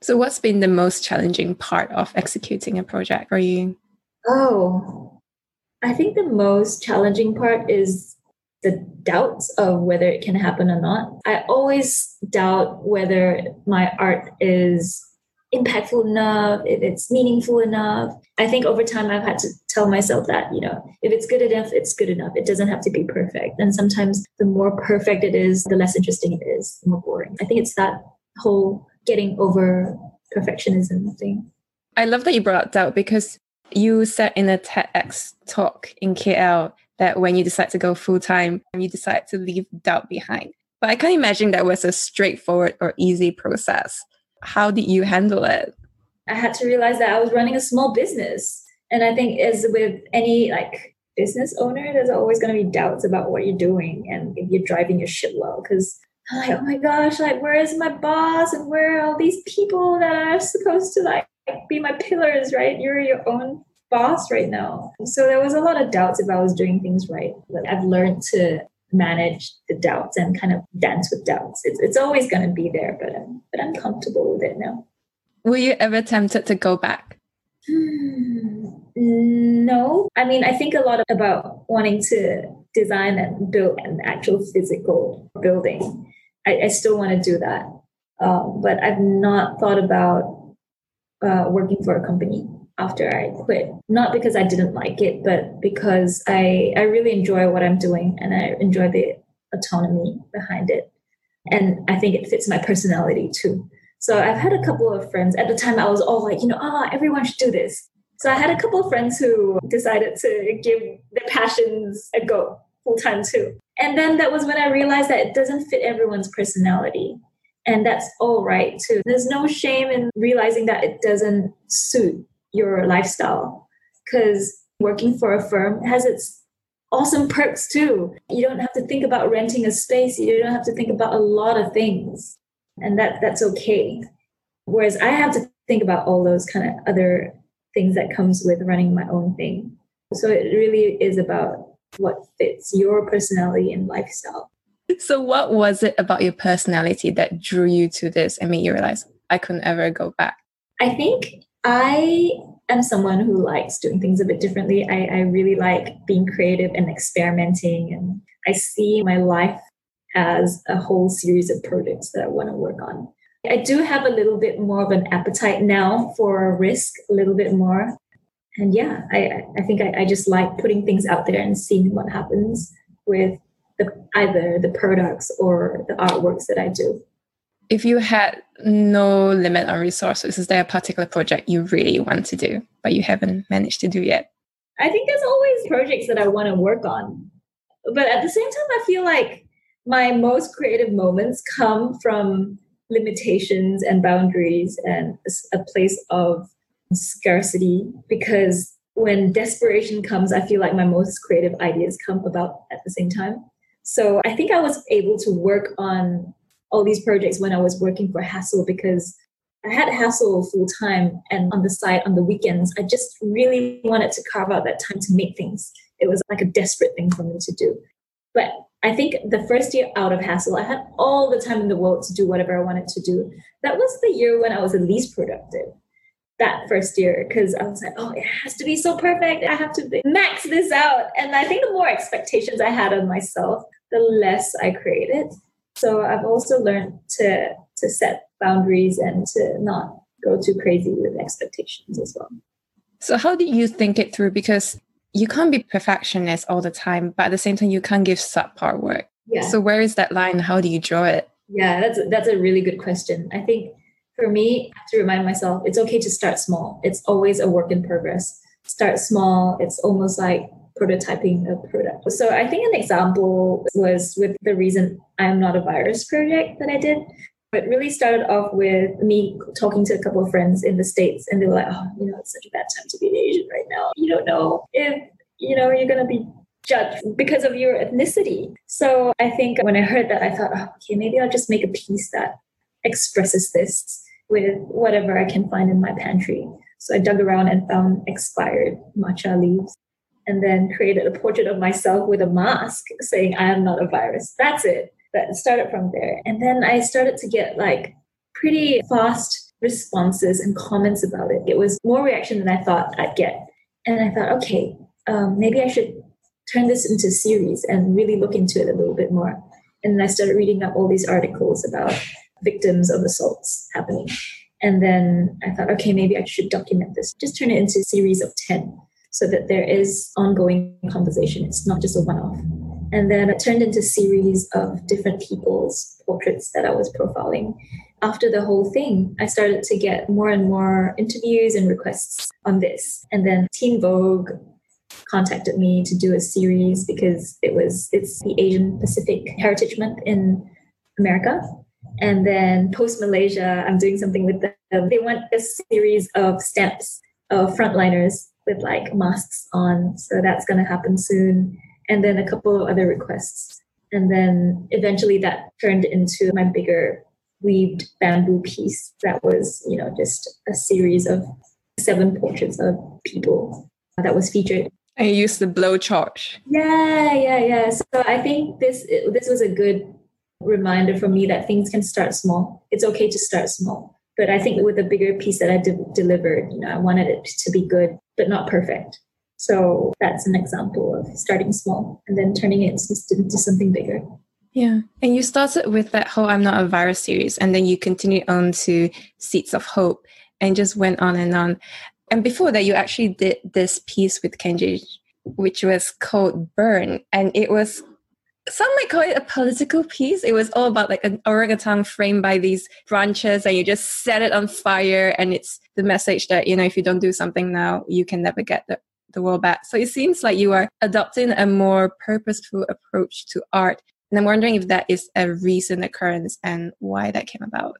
So, what's been the most challenging part of executing a project for you? Oh, I think the most challenging part is the doubts of whether it can happen or not. I always doubt whether my art is impactful enough, if it's meaningful enough. I think over time I've had to tell myself that, you know, if it's good enough, it's good enough. It doesn't have to be perfect. And sometimes the more perfect it is, the less interesting it is, the more boring. I think it's that whole getting over perfectionism thing. I love that you brought up doubt because you said in a TEDx talk in KL that when you decide to go full time, you decide to leave doubt behind. But I can't imagine that was a straightforward or easy process. How did you handle it? I had to realize that I was running a small business. And I think as with any like business owner, there's always going to be doubts about what you're doing and if you're driving your ship well. Because I'm like, oh my gosh, like where is my boss and where are all these people that are supposed to like be my pillars, right? You're your own boss right now. So there was a lot of doubts if I was doing things right. But I've learned to manage the doubts and kind of dance with doubts. It's, it's always going to be there, but I'm, but I'm comfortable with it now. Were you ever tempted to go back? Hmm, no. I mean, I think a lot about wanting to design and build an actual physical building. I, I still want to do that. Um, but I've not thought about uh, working for a company after I quit. Not because I didn't like it, but because I, I really enjoy what I'm doing and I enjoy the autonomy behind it. And I think it fits my personality too. So I've had a couple of friends. At the time, I was all like, you know, ah, oh, everyone should do this. So I had a couple of friends who decided to give their passions a go full time too. And then that was when I realized that it doesn't fit everyone's personality. And that's all right too. There's no shame in realizing that it doesn't suit your lifestyle because working for a firm has its awesome perks too. You don't have to think about renting a space, you don't have to think about a lot of things. And that that's okay. Whereas I have to think about all those kind of other things that comes with running my own thing. So it really is about what fits your personality and lifestyle. So what was it about your personality that drew you to this and made you realize I couldn't ever go back? I think I am someone who likes doing things a bit differently. I, I really like being creative and experimenting, and I see my life as a whole series of projects that I want to work on. I do have a little bit more of an appetite now for risk, a little bit more. And yeah, I, I think I, I just like putting things out there and seeing what happens with the, either the products or the artworks that I do if you had no limit on resources, is there a particular project you really want to do, but you haven't managed to do yet? I think there's always projects that I want to work on. But at the same time, I feel like my most creative moments come from limitations and boundaries and a place of scarcity because when desperation comes, I feel like my most creative ideas come about at the same time. So I think I was able to work on all these projects when I was working for Hassell because I had Hassell full time and on the side on the weekends. I just really wanted to carve out that time to make things. It was like a desperate thing for me to do. But I think the first year out of Hassell, I had all the time in the world to do whatever I wanted to do. That was the year when I was the least productive. That first year, because I was like, oh, it has to be so perfect. I have to max this out. And I think the more expectations I had on myself, the less I created. So I've also learned to to set boundaries and to not go too crazy with expectations as well. So how did you think it through? Because you can't be perfectionist all the time, but at the same time you can't give subpar work. Yeah. So where is that line? How do you draw it? Yeah, that's that's a really good question. I think for me, I have to remind myself it's okay to start small. It's always a work in progress. Start small. It's almost like prototyping a product. So I think an example was with the reason I'm not a virus project that I did. It really started off with me talking to a couple of friends in the States, and they were like, oh, you know, it's such a bad time to be an Asian right now. You don't know if, you know, you're going to be judged because of your ethnicity. So I think when I heard that, I thought, oh, okay, maybe I'll just make a piece that expresses this with whatever I can find in my pantry. So I dug around and found expired matcha leaves and then created a portrait of myself with a mask saying, I am not a virus. That's it. That started from there. And then I started to get like pretty fast responses and comments about it. It was more reaction than I thought I'd get. And I thought, okay, um, maybe I should turn this into a series and really look into it a little bit more. And then I started reading up all these articles about victims of assaults happening. And then I thought, okay, maybe I should document this. Just turn it into a series of 10 so that there is ongoing conversation. It's not just a one off. And then it turned into a series of different people's portraits that I was profiling. After the whole thing, I started to get more and more interviews and requests on this. And then Teen Vogue contacted me to do a series because it was it's the Asian Pacific Heritage Month in America. And then post Malaysia, I'm doing something with them. They want a series of stamps of frontliners with like masks on. So that's going to happen soon. And then a couple of other requests. And then eventually that turned into my bigger weaved bamboo piece that was, you know, just a series of seven portraits of people that was featured. I you used the blowtorch. Yeah, yeah, yeah. So I think this this was a good reminder for me that things can start small. It's okay to start small. But I think with the bigger piece that I de- delivered, you know, I wanted it to be good, but not perfect. So that's an example of starting small and then turning it into something bigger. Yeah. And you started with that whole I'm Not a Virus series, and then you continued on to Seeds of Hope and just went on and on. And before that, you actually did this piece with Kenji, which was called Burn. And it was some might call it a political piece. It was all about like an orangutan framed by these branches and you just set it on fire. And it's the message that, you know, if you don't do something now, you can never get the, the world back. So it seems like you are adopting a more purposeful approach to art. And I'm wondering if that is a recent occurrence and why that came about.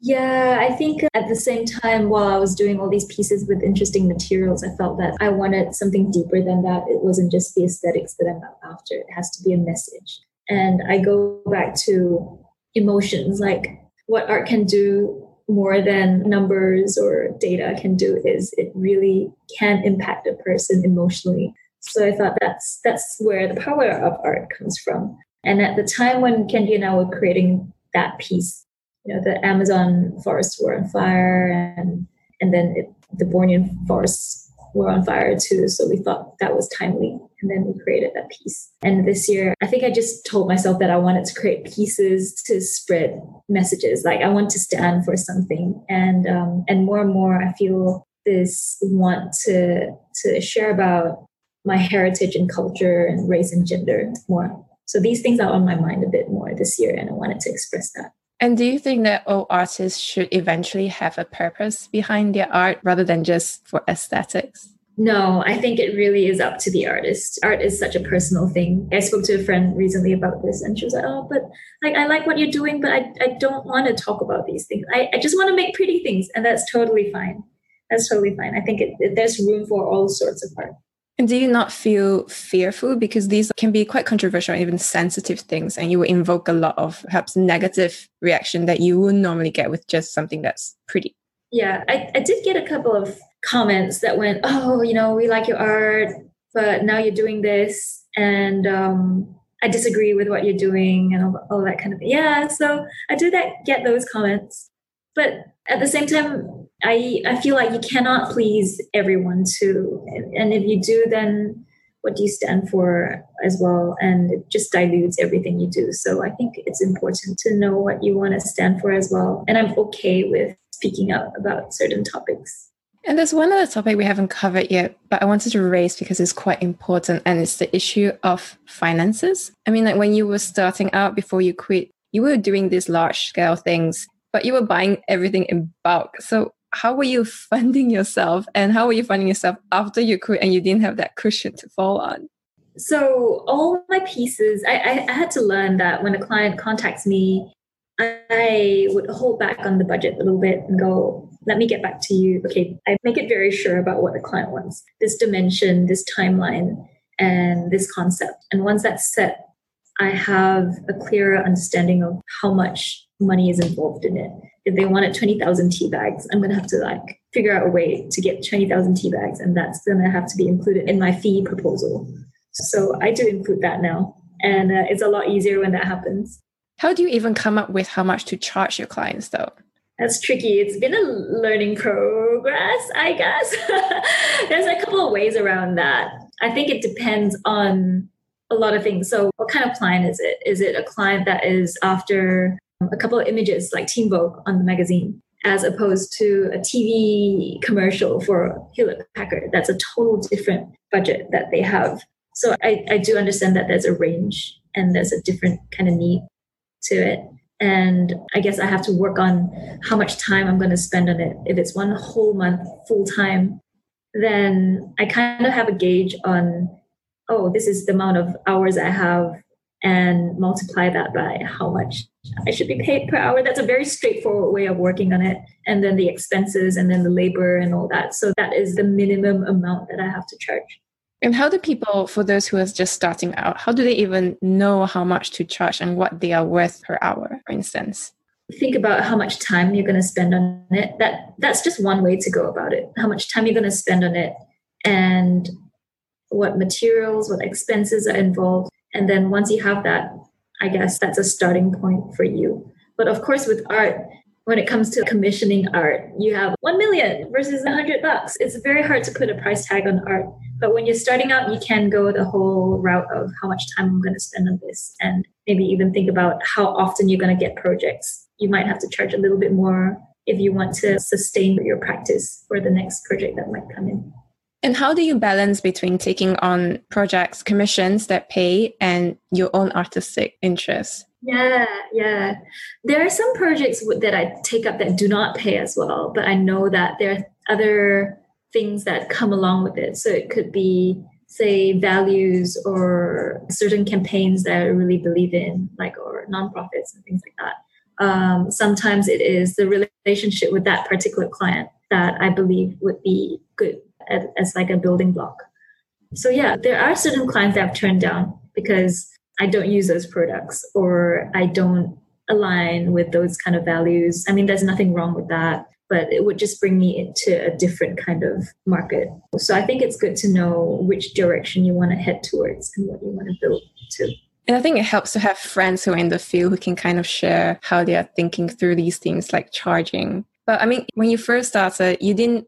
Yeah, I think at the same time, while I was doing all these pieces with interesting materials, I felt that I wanted something deeper than that. It wasn't just the aesthetics that I'm after, it has to be a message. And I go back to emotions, like what art can do more than numbers or data can do is it really can impact a person emotionally. So I thought that's that's where the power of art comes from. And at the time when Kenji and I were creating that piece, you know the Amazon forests were on fire and and then it, the Bornean forests were on fire too. So we thought that was timely. And then we created that piece. And this year, I think I just told myself that I wanted to create pieces to spread messages. Like I want to stand for something. And um, and more and more, I feel this want to to share about my heritage and culture and race and gender more. So these things are on my mind a bit more this year, and I wanted to express that. And do you think that all artists should eventually have a purpose behind their art rather than just for aesthetics? No, I think it really is up to the artist. Art is such a personal thing. I spoke to a friend recently about this and she was like, Oh, but like I like what you're doing, but I, I don't want to talk about these things. I, I just want to make pretty things. And that's totally fine. That's totally fine. I think it, it, there's room for all sorts of art. And do you not feel fearful because these can be quite controversial, and even sensitive things, and you will invoke a lot of perhaps negative reaction that you would normally get with just something that's pretty? Yeah, I, I did get a couple of comments that went, "Oh, you know, we like your art, but now you're doing this, and um, I disagree with what you're doing," and all, all that kind of thing. Yeah, so I do that get those comments, but at the same time, I I feel like you cannot please everyone too, and if you do, then what do you stand for as well? And it just dilutes everything you do. So I think it's important to know what you want to stand for as well. And I'm okay with speaking up about certain topics. And there's one other topic we haven't covered yet, but I wanted to raise because it's quite important, and it's the issue of finances. I mean, like when you were starting out before you quit, you were doing these large scale things but you were buying everything in bulk. So how were you funding yourself and how were you funding yourself after you quit and you didn't have that cushion to fall on? So all my pieces, I, I, I had to learn that when a client contacts me, I would hold back on the budget a little bit and go, let me get back to you. Okay, I make it very sure about what the client wants, this dimension, this timeline. and this concept. And once that's set, I have a clearer understanding of how much money is involved in it. If they wanted 20,000 tea bags, I'm going to have to like figure out a way to get 20,000 tea bags, and that's going to have to be included in my fee proposal. So I do include that now, and uh, it's a lot easier when that happens. How do you even come up with how much to charge your clients, though? That's tricky. It's been a learning progress, I guess. There's a couple of ways around that. I think it depends on a lot of things. So, what kind of client is it? Is it a client that is after um, a couple of images like Teen Vogue on the magazine, as opposed to a TV commercial for Hewlett Packard? That's a total different budget that they have. So, I, I do understand that there's a range and there's a different kind of need to it. And I guess I have to work on how much time I'm going to spend on it. If it's one whole month full time, then I kind of have a gauge on, oh, this is the amount of hours I have and multiply that by how much I should be paid per hour. That's a very straightforward way of working on it. And then the expenses and then the labor and all that. So that is the minimum amount that I have to charge. And how do people, for those who are just starting out, how do they even know how much to charge and what they are worth per hour, for instance? Think about how much time you're going to spend on it. That that's just one way to go about it. How much time you're going to spend on it, and what materials, what expenses are involved. And then once you have that, I guess that's a starting point for you. But of course, with art, when it comes to commissioning art, you have 1 million versus 100 bucks. It's very hard to put a price tag on art. But when you're starting out, you can go the whole route of how much time I'm going to spend on this and maybe even think about how often you're going to get projects. You might have to charge a little bit more if you want to sustain your practice for the next project that might come in. And how do you balance between taking on projects, commissions that pay, and your own artistic interests? Yeah, yeah. There are some projects that I take up that do not pay as well, but I know that there are other things that come along with it. So it could be, say, values or certain campaigns that I really believe in, like or nonprofits and things like that. Um, sometimes it is the relationship with that particular client that I believe would be good as, like a building block. So yeah, there are certain clients that I've turned down because I don't use those products or I don't align with those kind of values. I mean, there's nothing wrong with that, but it would just bring me into a different kind of market. So I think it's good to know which direction you want to head towards and what you want to build to. And I think it helps to have friends who are in the field who can kind of share how they are thinking through these things like charging. But I mean, when you first started, you didn't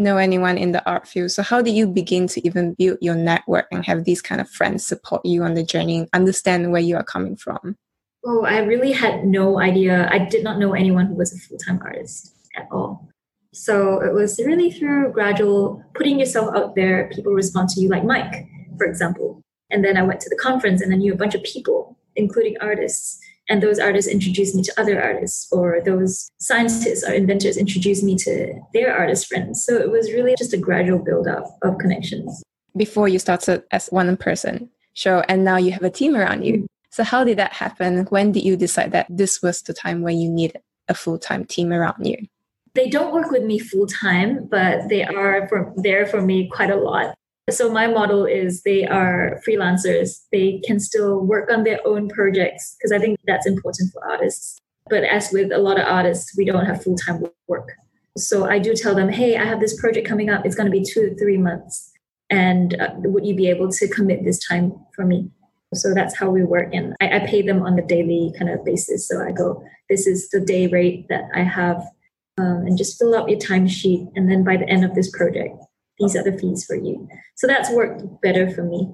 know anyone in the art field. So how did you begin to even build your network and have these kind of friends support you on the journey and understand where you are coming from? Oh, I really had no idea. I did not know anyone who was a full-time artist at all. So it was really through gradual putting yourself out there, people respond to you like Mike, for example. And then I went to the conference and I knew a bunch of people, including artists and those artists introduced me to other artists or those scientists or inventors introduced me to their artist friends. So it was really just a gradual build up of connections. Before you started as one person show and now you have a team around you. Mm-hmm. So how did that happen? When did you decide that this was the time when you needed a full-time team around you? They don't work with me full time, but they are for, there for me quite a lot. So my model is they are freelancers. They can still work on their own projects because I think that's important for artists. But as with a lot of artists, we don't have full time work. So I do tell them, hey, I have this project coming up. It's going to be two to three months. And uh, would you be able to commit this time for me? So that's how we work. And I, I pay them on the daily kind of basis. So I go, this is the day rate that I have. Um, and just fill out your timesheet. And then by the end of this project, these are the fees for you. So that's worked better for me.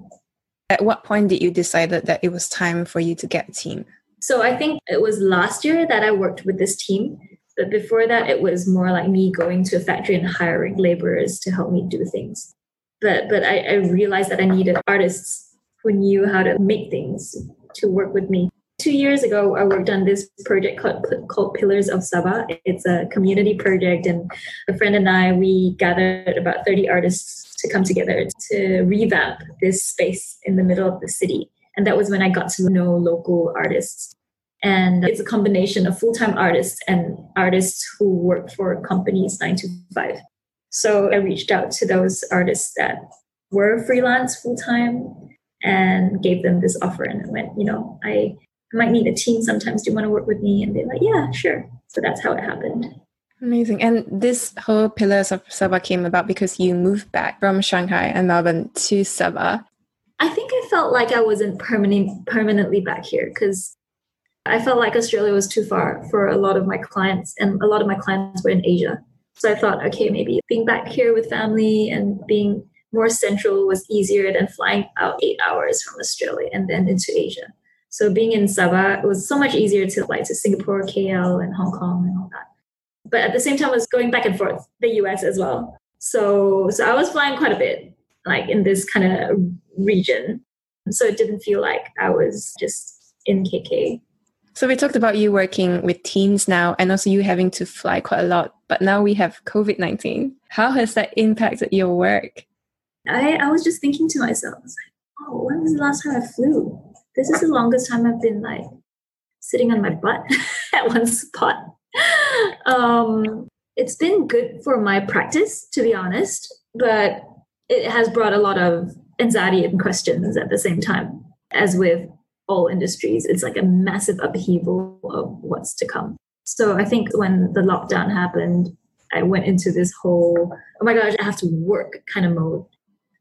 At what point did you decide that it was time for you to get a team? So I think it was last year that I worked with this team. But before that, it was more like me going to a factory and hiring laborers to help me do things. But but I, I realized that I needed artists who knew how to make things to work with me two years ago, I worked on this project called, called Pillars of Sabah. It's a community project, and a friend and I we gathered about 30 artists to come together to revamp this space in the middle of the city. And that was when I got to know local artists. And it's a combination of full time artists and artists who work for companies nine to five. So I reached out to those artists that were freelance full time and gave them this offer and went, you know, I might need a team sometimes. Do you want to work with me? And they're like, yeah, sure. So that's how it happened. Amazing. And this whole Pillars of Sabah came about because you moved back from Shanghai and Melbourne to Sabah. I think I felt like I wasn't permanent, permanently back here because I felt like Australia was too far for a lot of my clients, and a lot of my clients were in Asia. So I thought, okay, maybe being back here with family and being more central was easier than flying out eight hours from Australia and then into Asia. So being in Sabah, it was so much easier to fly to Singapore, KL, and Hong Kong and all that. But at the same time, I was going back and forth the US as well. So so I was flying quite a bit, like in this kind of region. So it didn't feel like I was just in KK. So we talked about you working with teams now and also you having to fly quite a lot. But now we have COVID 19. How has that impacted your work? I, I was just thinking to myself, I was like, oh, when was the last time I flew? This is the longest time I've been like sitting on my butt at one spot. Um, it's been good for my practice, to be honest, but it has brought a lot of anxiety and questions at the same time. As with all industries, it's like a massive upheaval of what's to come. So I think when the lockdown happened, I went into this whole, oh my gosh, I have to work kind of mode.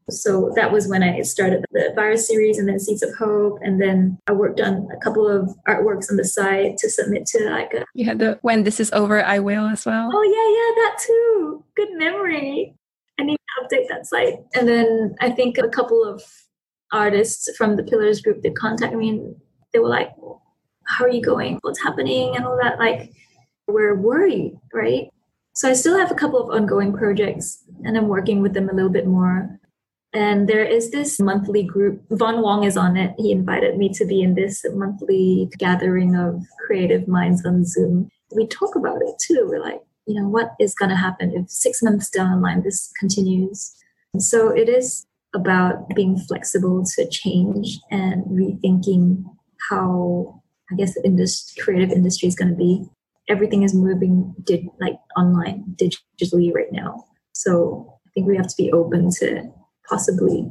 So that was when I started the virus series and then Seeds of Hope. And then I worked on a couple of artworks on the side to submit to like a. You had the When This Is Over, I Will as well. Oh, yeah, yeah, that too. Good memory. I need to update that site. And then I think a couple of artists from the Pillars group did contact me and they were like, How are you going? What's happening? And all that. Like, we're worried, right? So I still have a couple of ongoing projects and I'm working with them a little bit more. And there is this monthly group. Von Wong is on it. He invited me to be in this monthly gathering of creative minds on Zoom. We talk about it too. We're like, you know, what is going to happen if six months down the line this continues? So it is about being flexible to change and rethinking how, I guess, the industry, creative industry is going to be. Everything is moving di- like online digitally right now. So I think we have to be open to possibly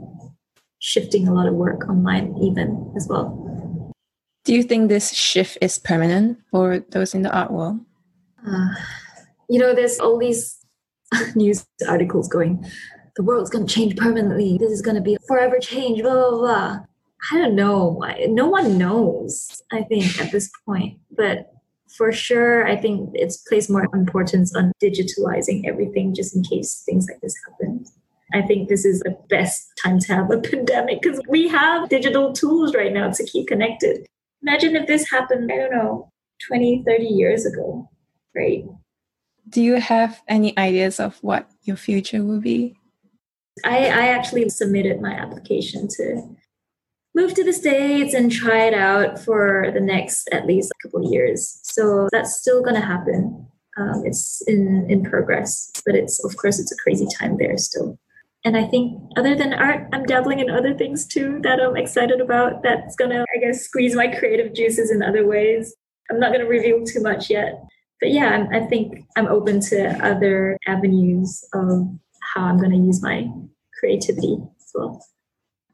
shifting a lot of work online even as well. Do you think this shift is permanent for those in the art world? Uh, you know, there's all these news articles going, the world's going to change permanently. This is going to be forever change, blah, blah, blah. I don't know. No one knows, I think, at this point. But for sure, I think it's placed more importance on digitalizing everything just in case things like this happen. I think this is the best time to have a pandemic because we have digital tools right now to keep connected. Imagine if this happened, I don't know, 20, 30 years ago, right? Do you have any ideas of what your future will be? I, I actually submitted my application to move to the States and try it out for the next at least a couple of years. So that's still going to happen. Um, it's in, in progress, but it's, of course, it's a crazy time there still and I think other than art, I'm dabbling in other things too that I'm excited about. That's gonna, I guess, squeeze my creative juices in other ways. I'm not gonna reveal too much yet, but yeah, I think I'm open to other avenues of how I'm gonna use my creativity as well.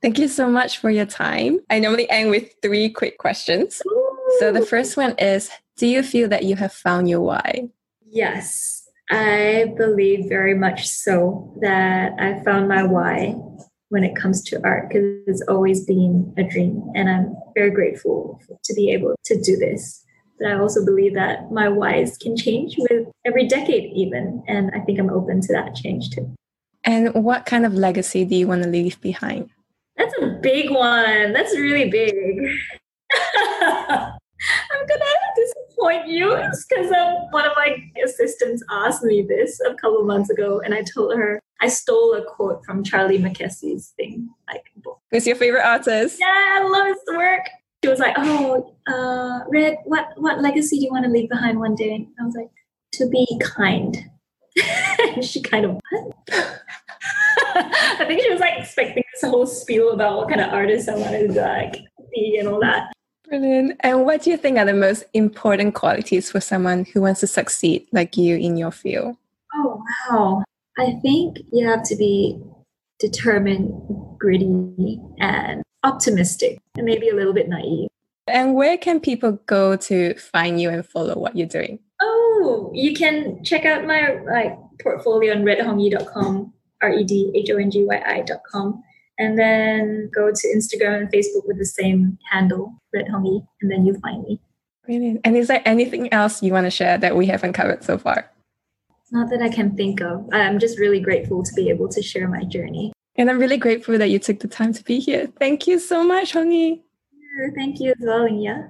Thank you so much for your time. I normally end with three quick questions. Ooh. So the first one is Do you feel that you have found your why? Yes. I believe very much so that I found my why when it comes to art because it's always been a dream and I'm very grateful to be able to do this. But I also believe that my whys can change with every decade, even. And I think I'm open to that change too. And what kind of legacy do you want to leave behind? That's a big one. That's really big. I'm gonna disappoint you because um, one of my assistants asked me this a couple of months ago, and I told her I stole a quote from Charlie Mackesy's thing, like book. Who's your favorite artist? Yeah, I love his work. She was like, "Oh, uh, Red, what what legacy do you want to leave behind one day?" I was like, "To be kind." she kind of I think she was like expecting this whole spiel about what kind of artist I wanted to like be and all that. Brilliant. And what do you think are the most important qualities for someone who wants to succeed like you in your field? Oh, wow. I think you have to be determined, gritty, and optimistic, and maybe a little bit naive. And where can people go to find you and follow what you're doing? Oh, you can check out my like portfolio on redhongyi.com, R E D H O N G Y I.com. And then go to Instagram and Facebook with the same handle, Red Hongyi, and then you'll find me. Brilliant. And is there anything else you want to share that we haven't covered so far? Not that I can think of. I'm just really grateful to be able to share my journey. And I'm really grateful that you took the time to be here. Thank you so much, Hongyi. Thank you as well, yeah.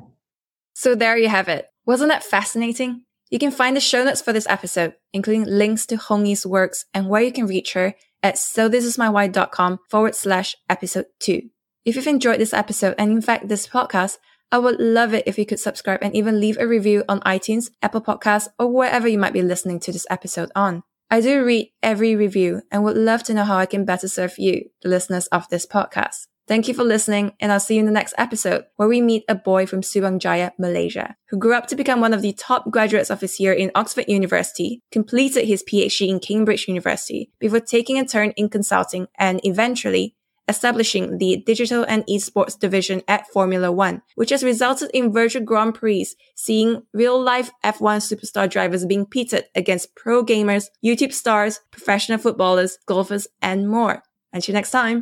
So there you have it. Wasn't that fascinating? You can find the show notes for this episode, including links to Hongyi's works and where you can reach her at sothisismywhy.com forward slash episode two. If you've enjoyed this episode and in fact this podcast, I would love it if you could subscribe and even leave a review on iTunes, Apple Podcasts, or wherever you might be listening to this episode on. I do read every review and would love to know how I can better serve you, the listeners of this podcast. Thank you for listening, and I'll see you in the next episode where we meet a boy from Subang Jaya, Malaysia, who grew up to become one of the top graduates of his year in Oxford University, completed his PhD in Cambridge University before taking a turn in consulting and eventually establishing the digital and esports division at Formula One, which has resulted in virtual Grand Prix, seeing real life F1 superstar drivers being pitted against pro gamers, YouTube stars, professional footballers, golfers, and more. Until next time.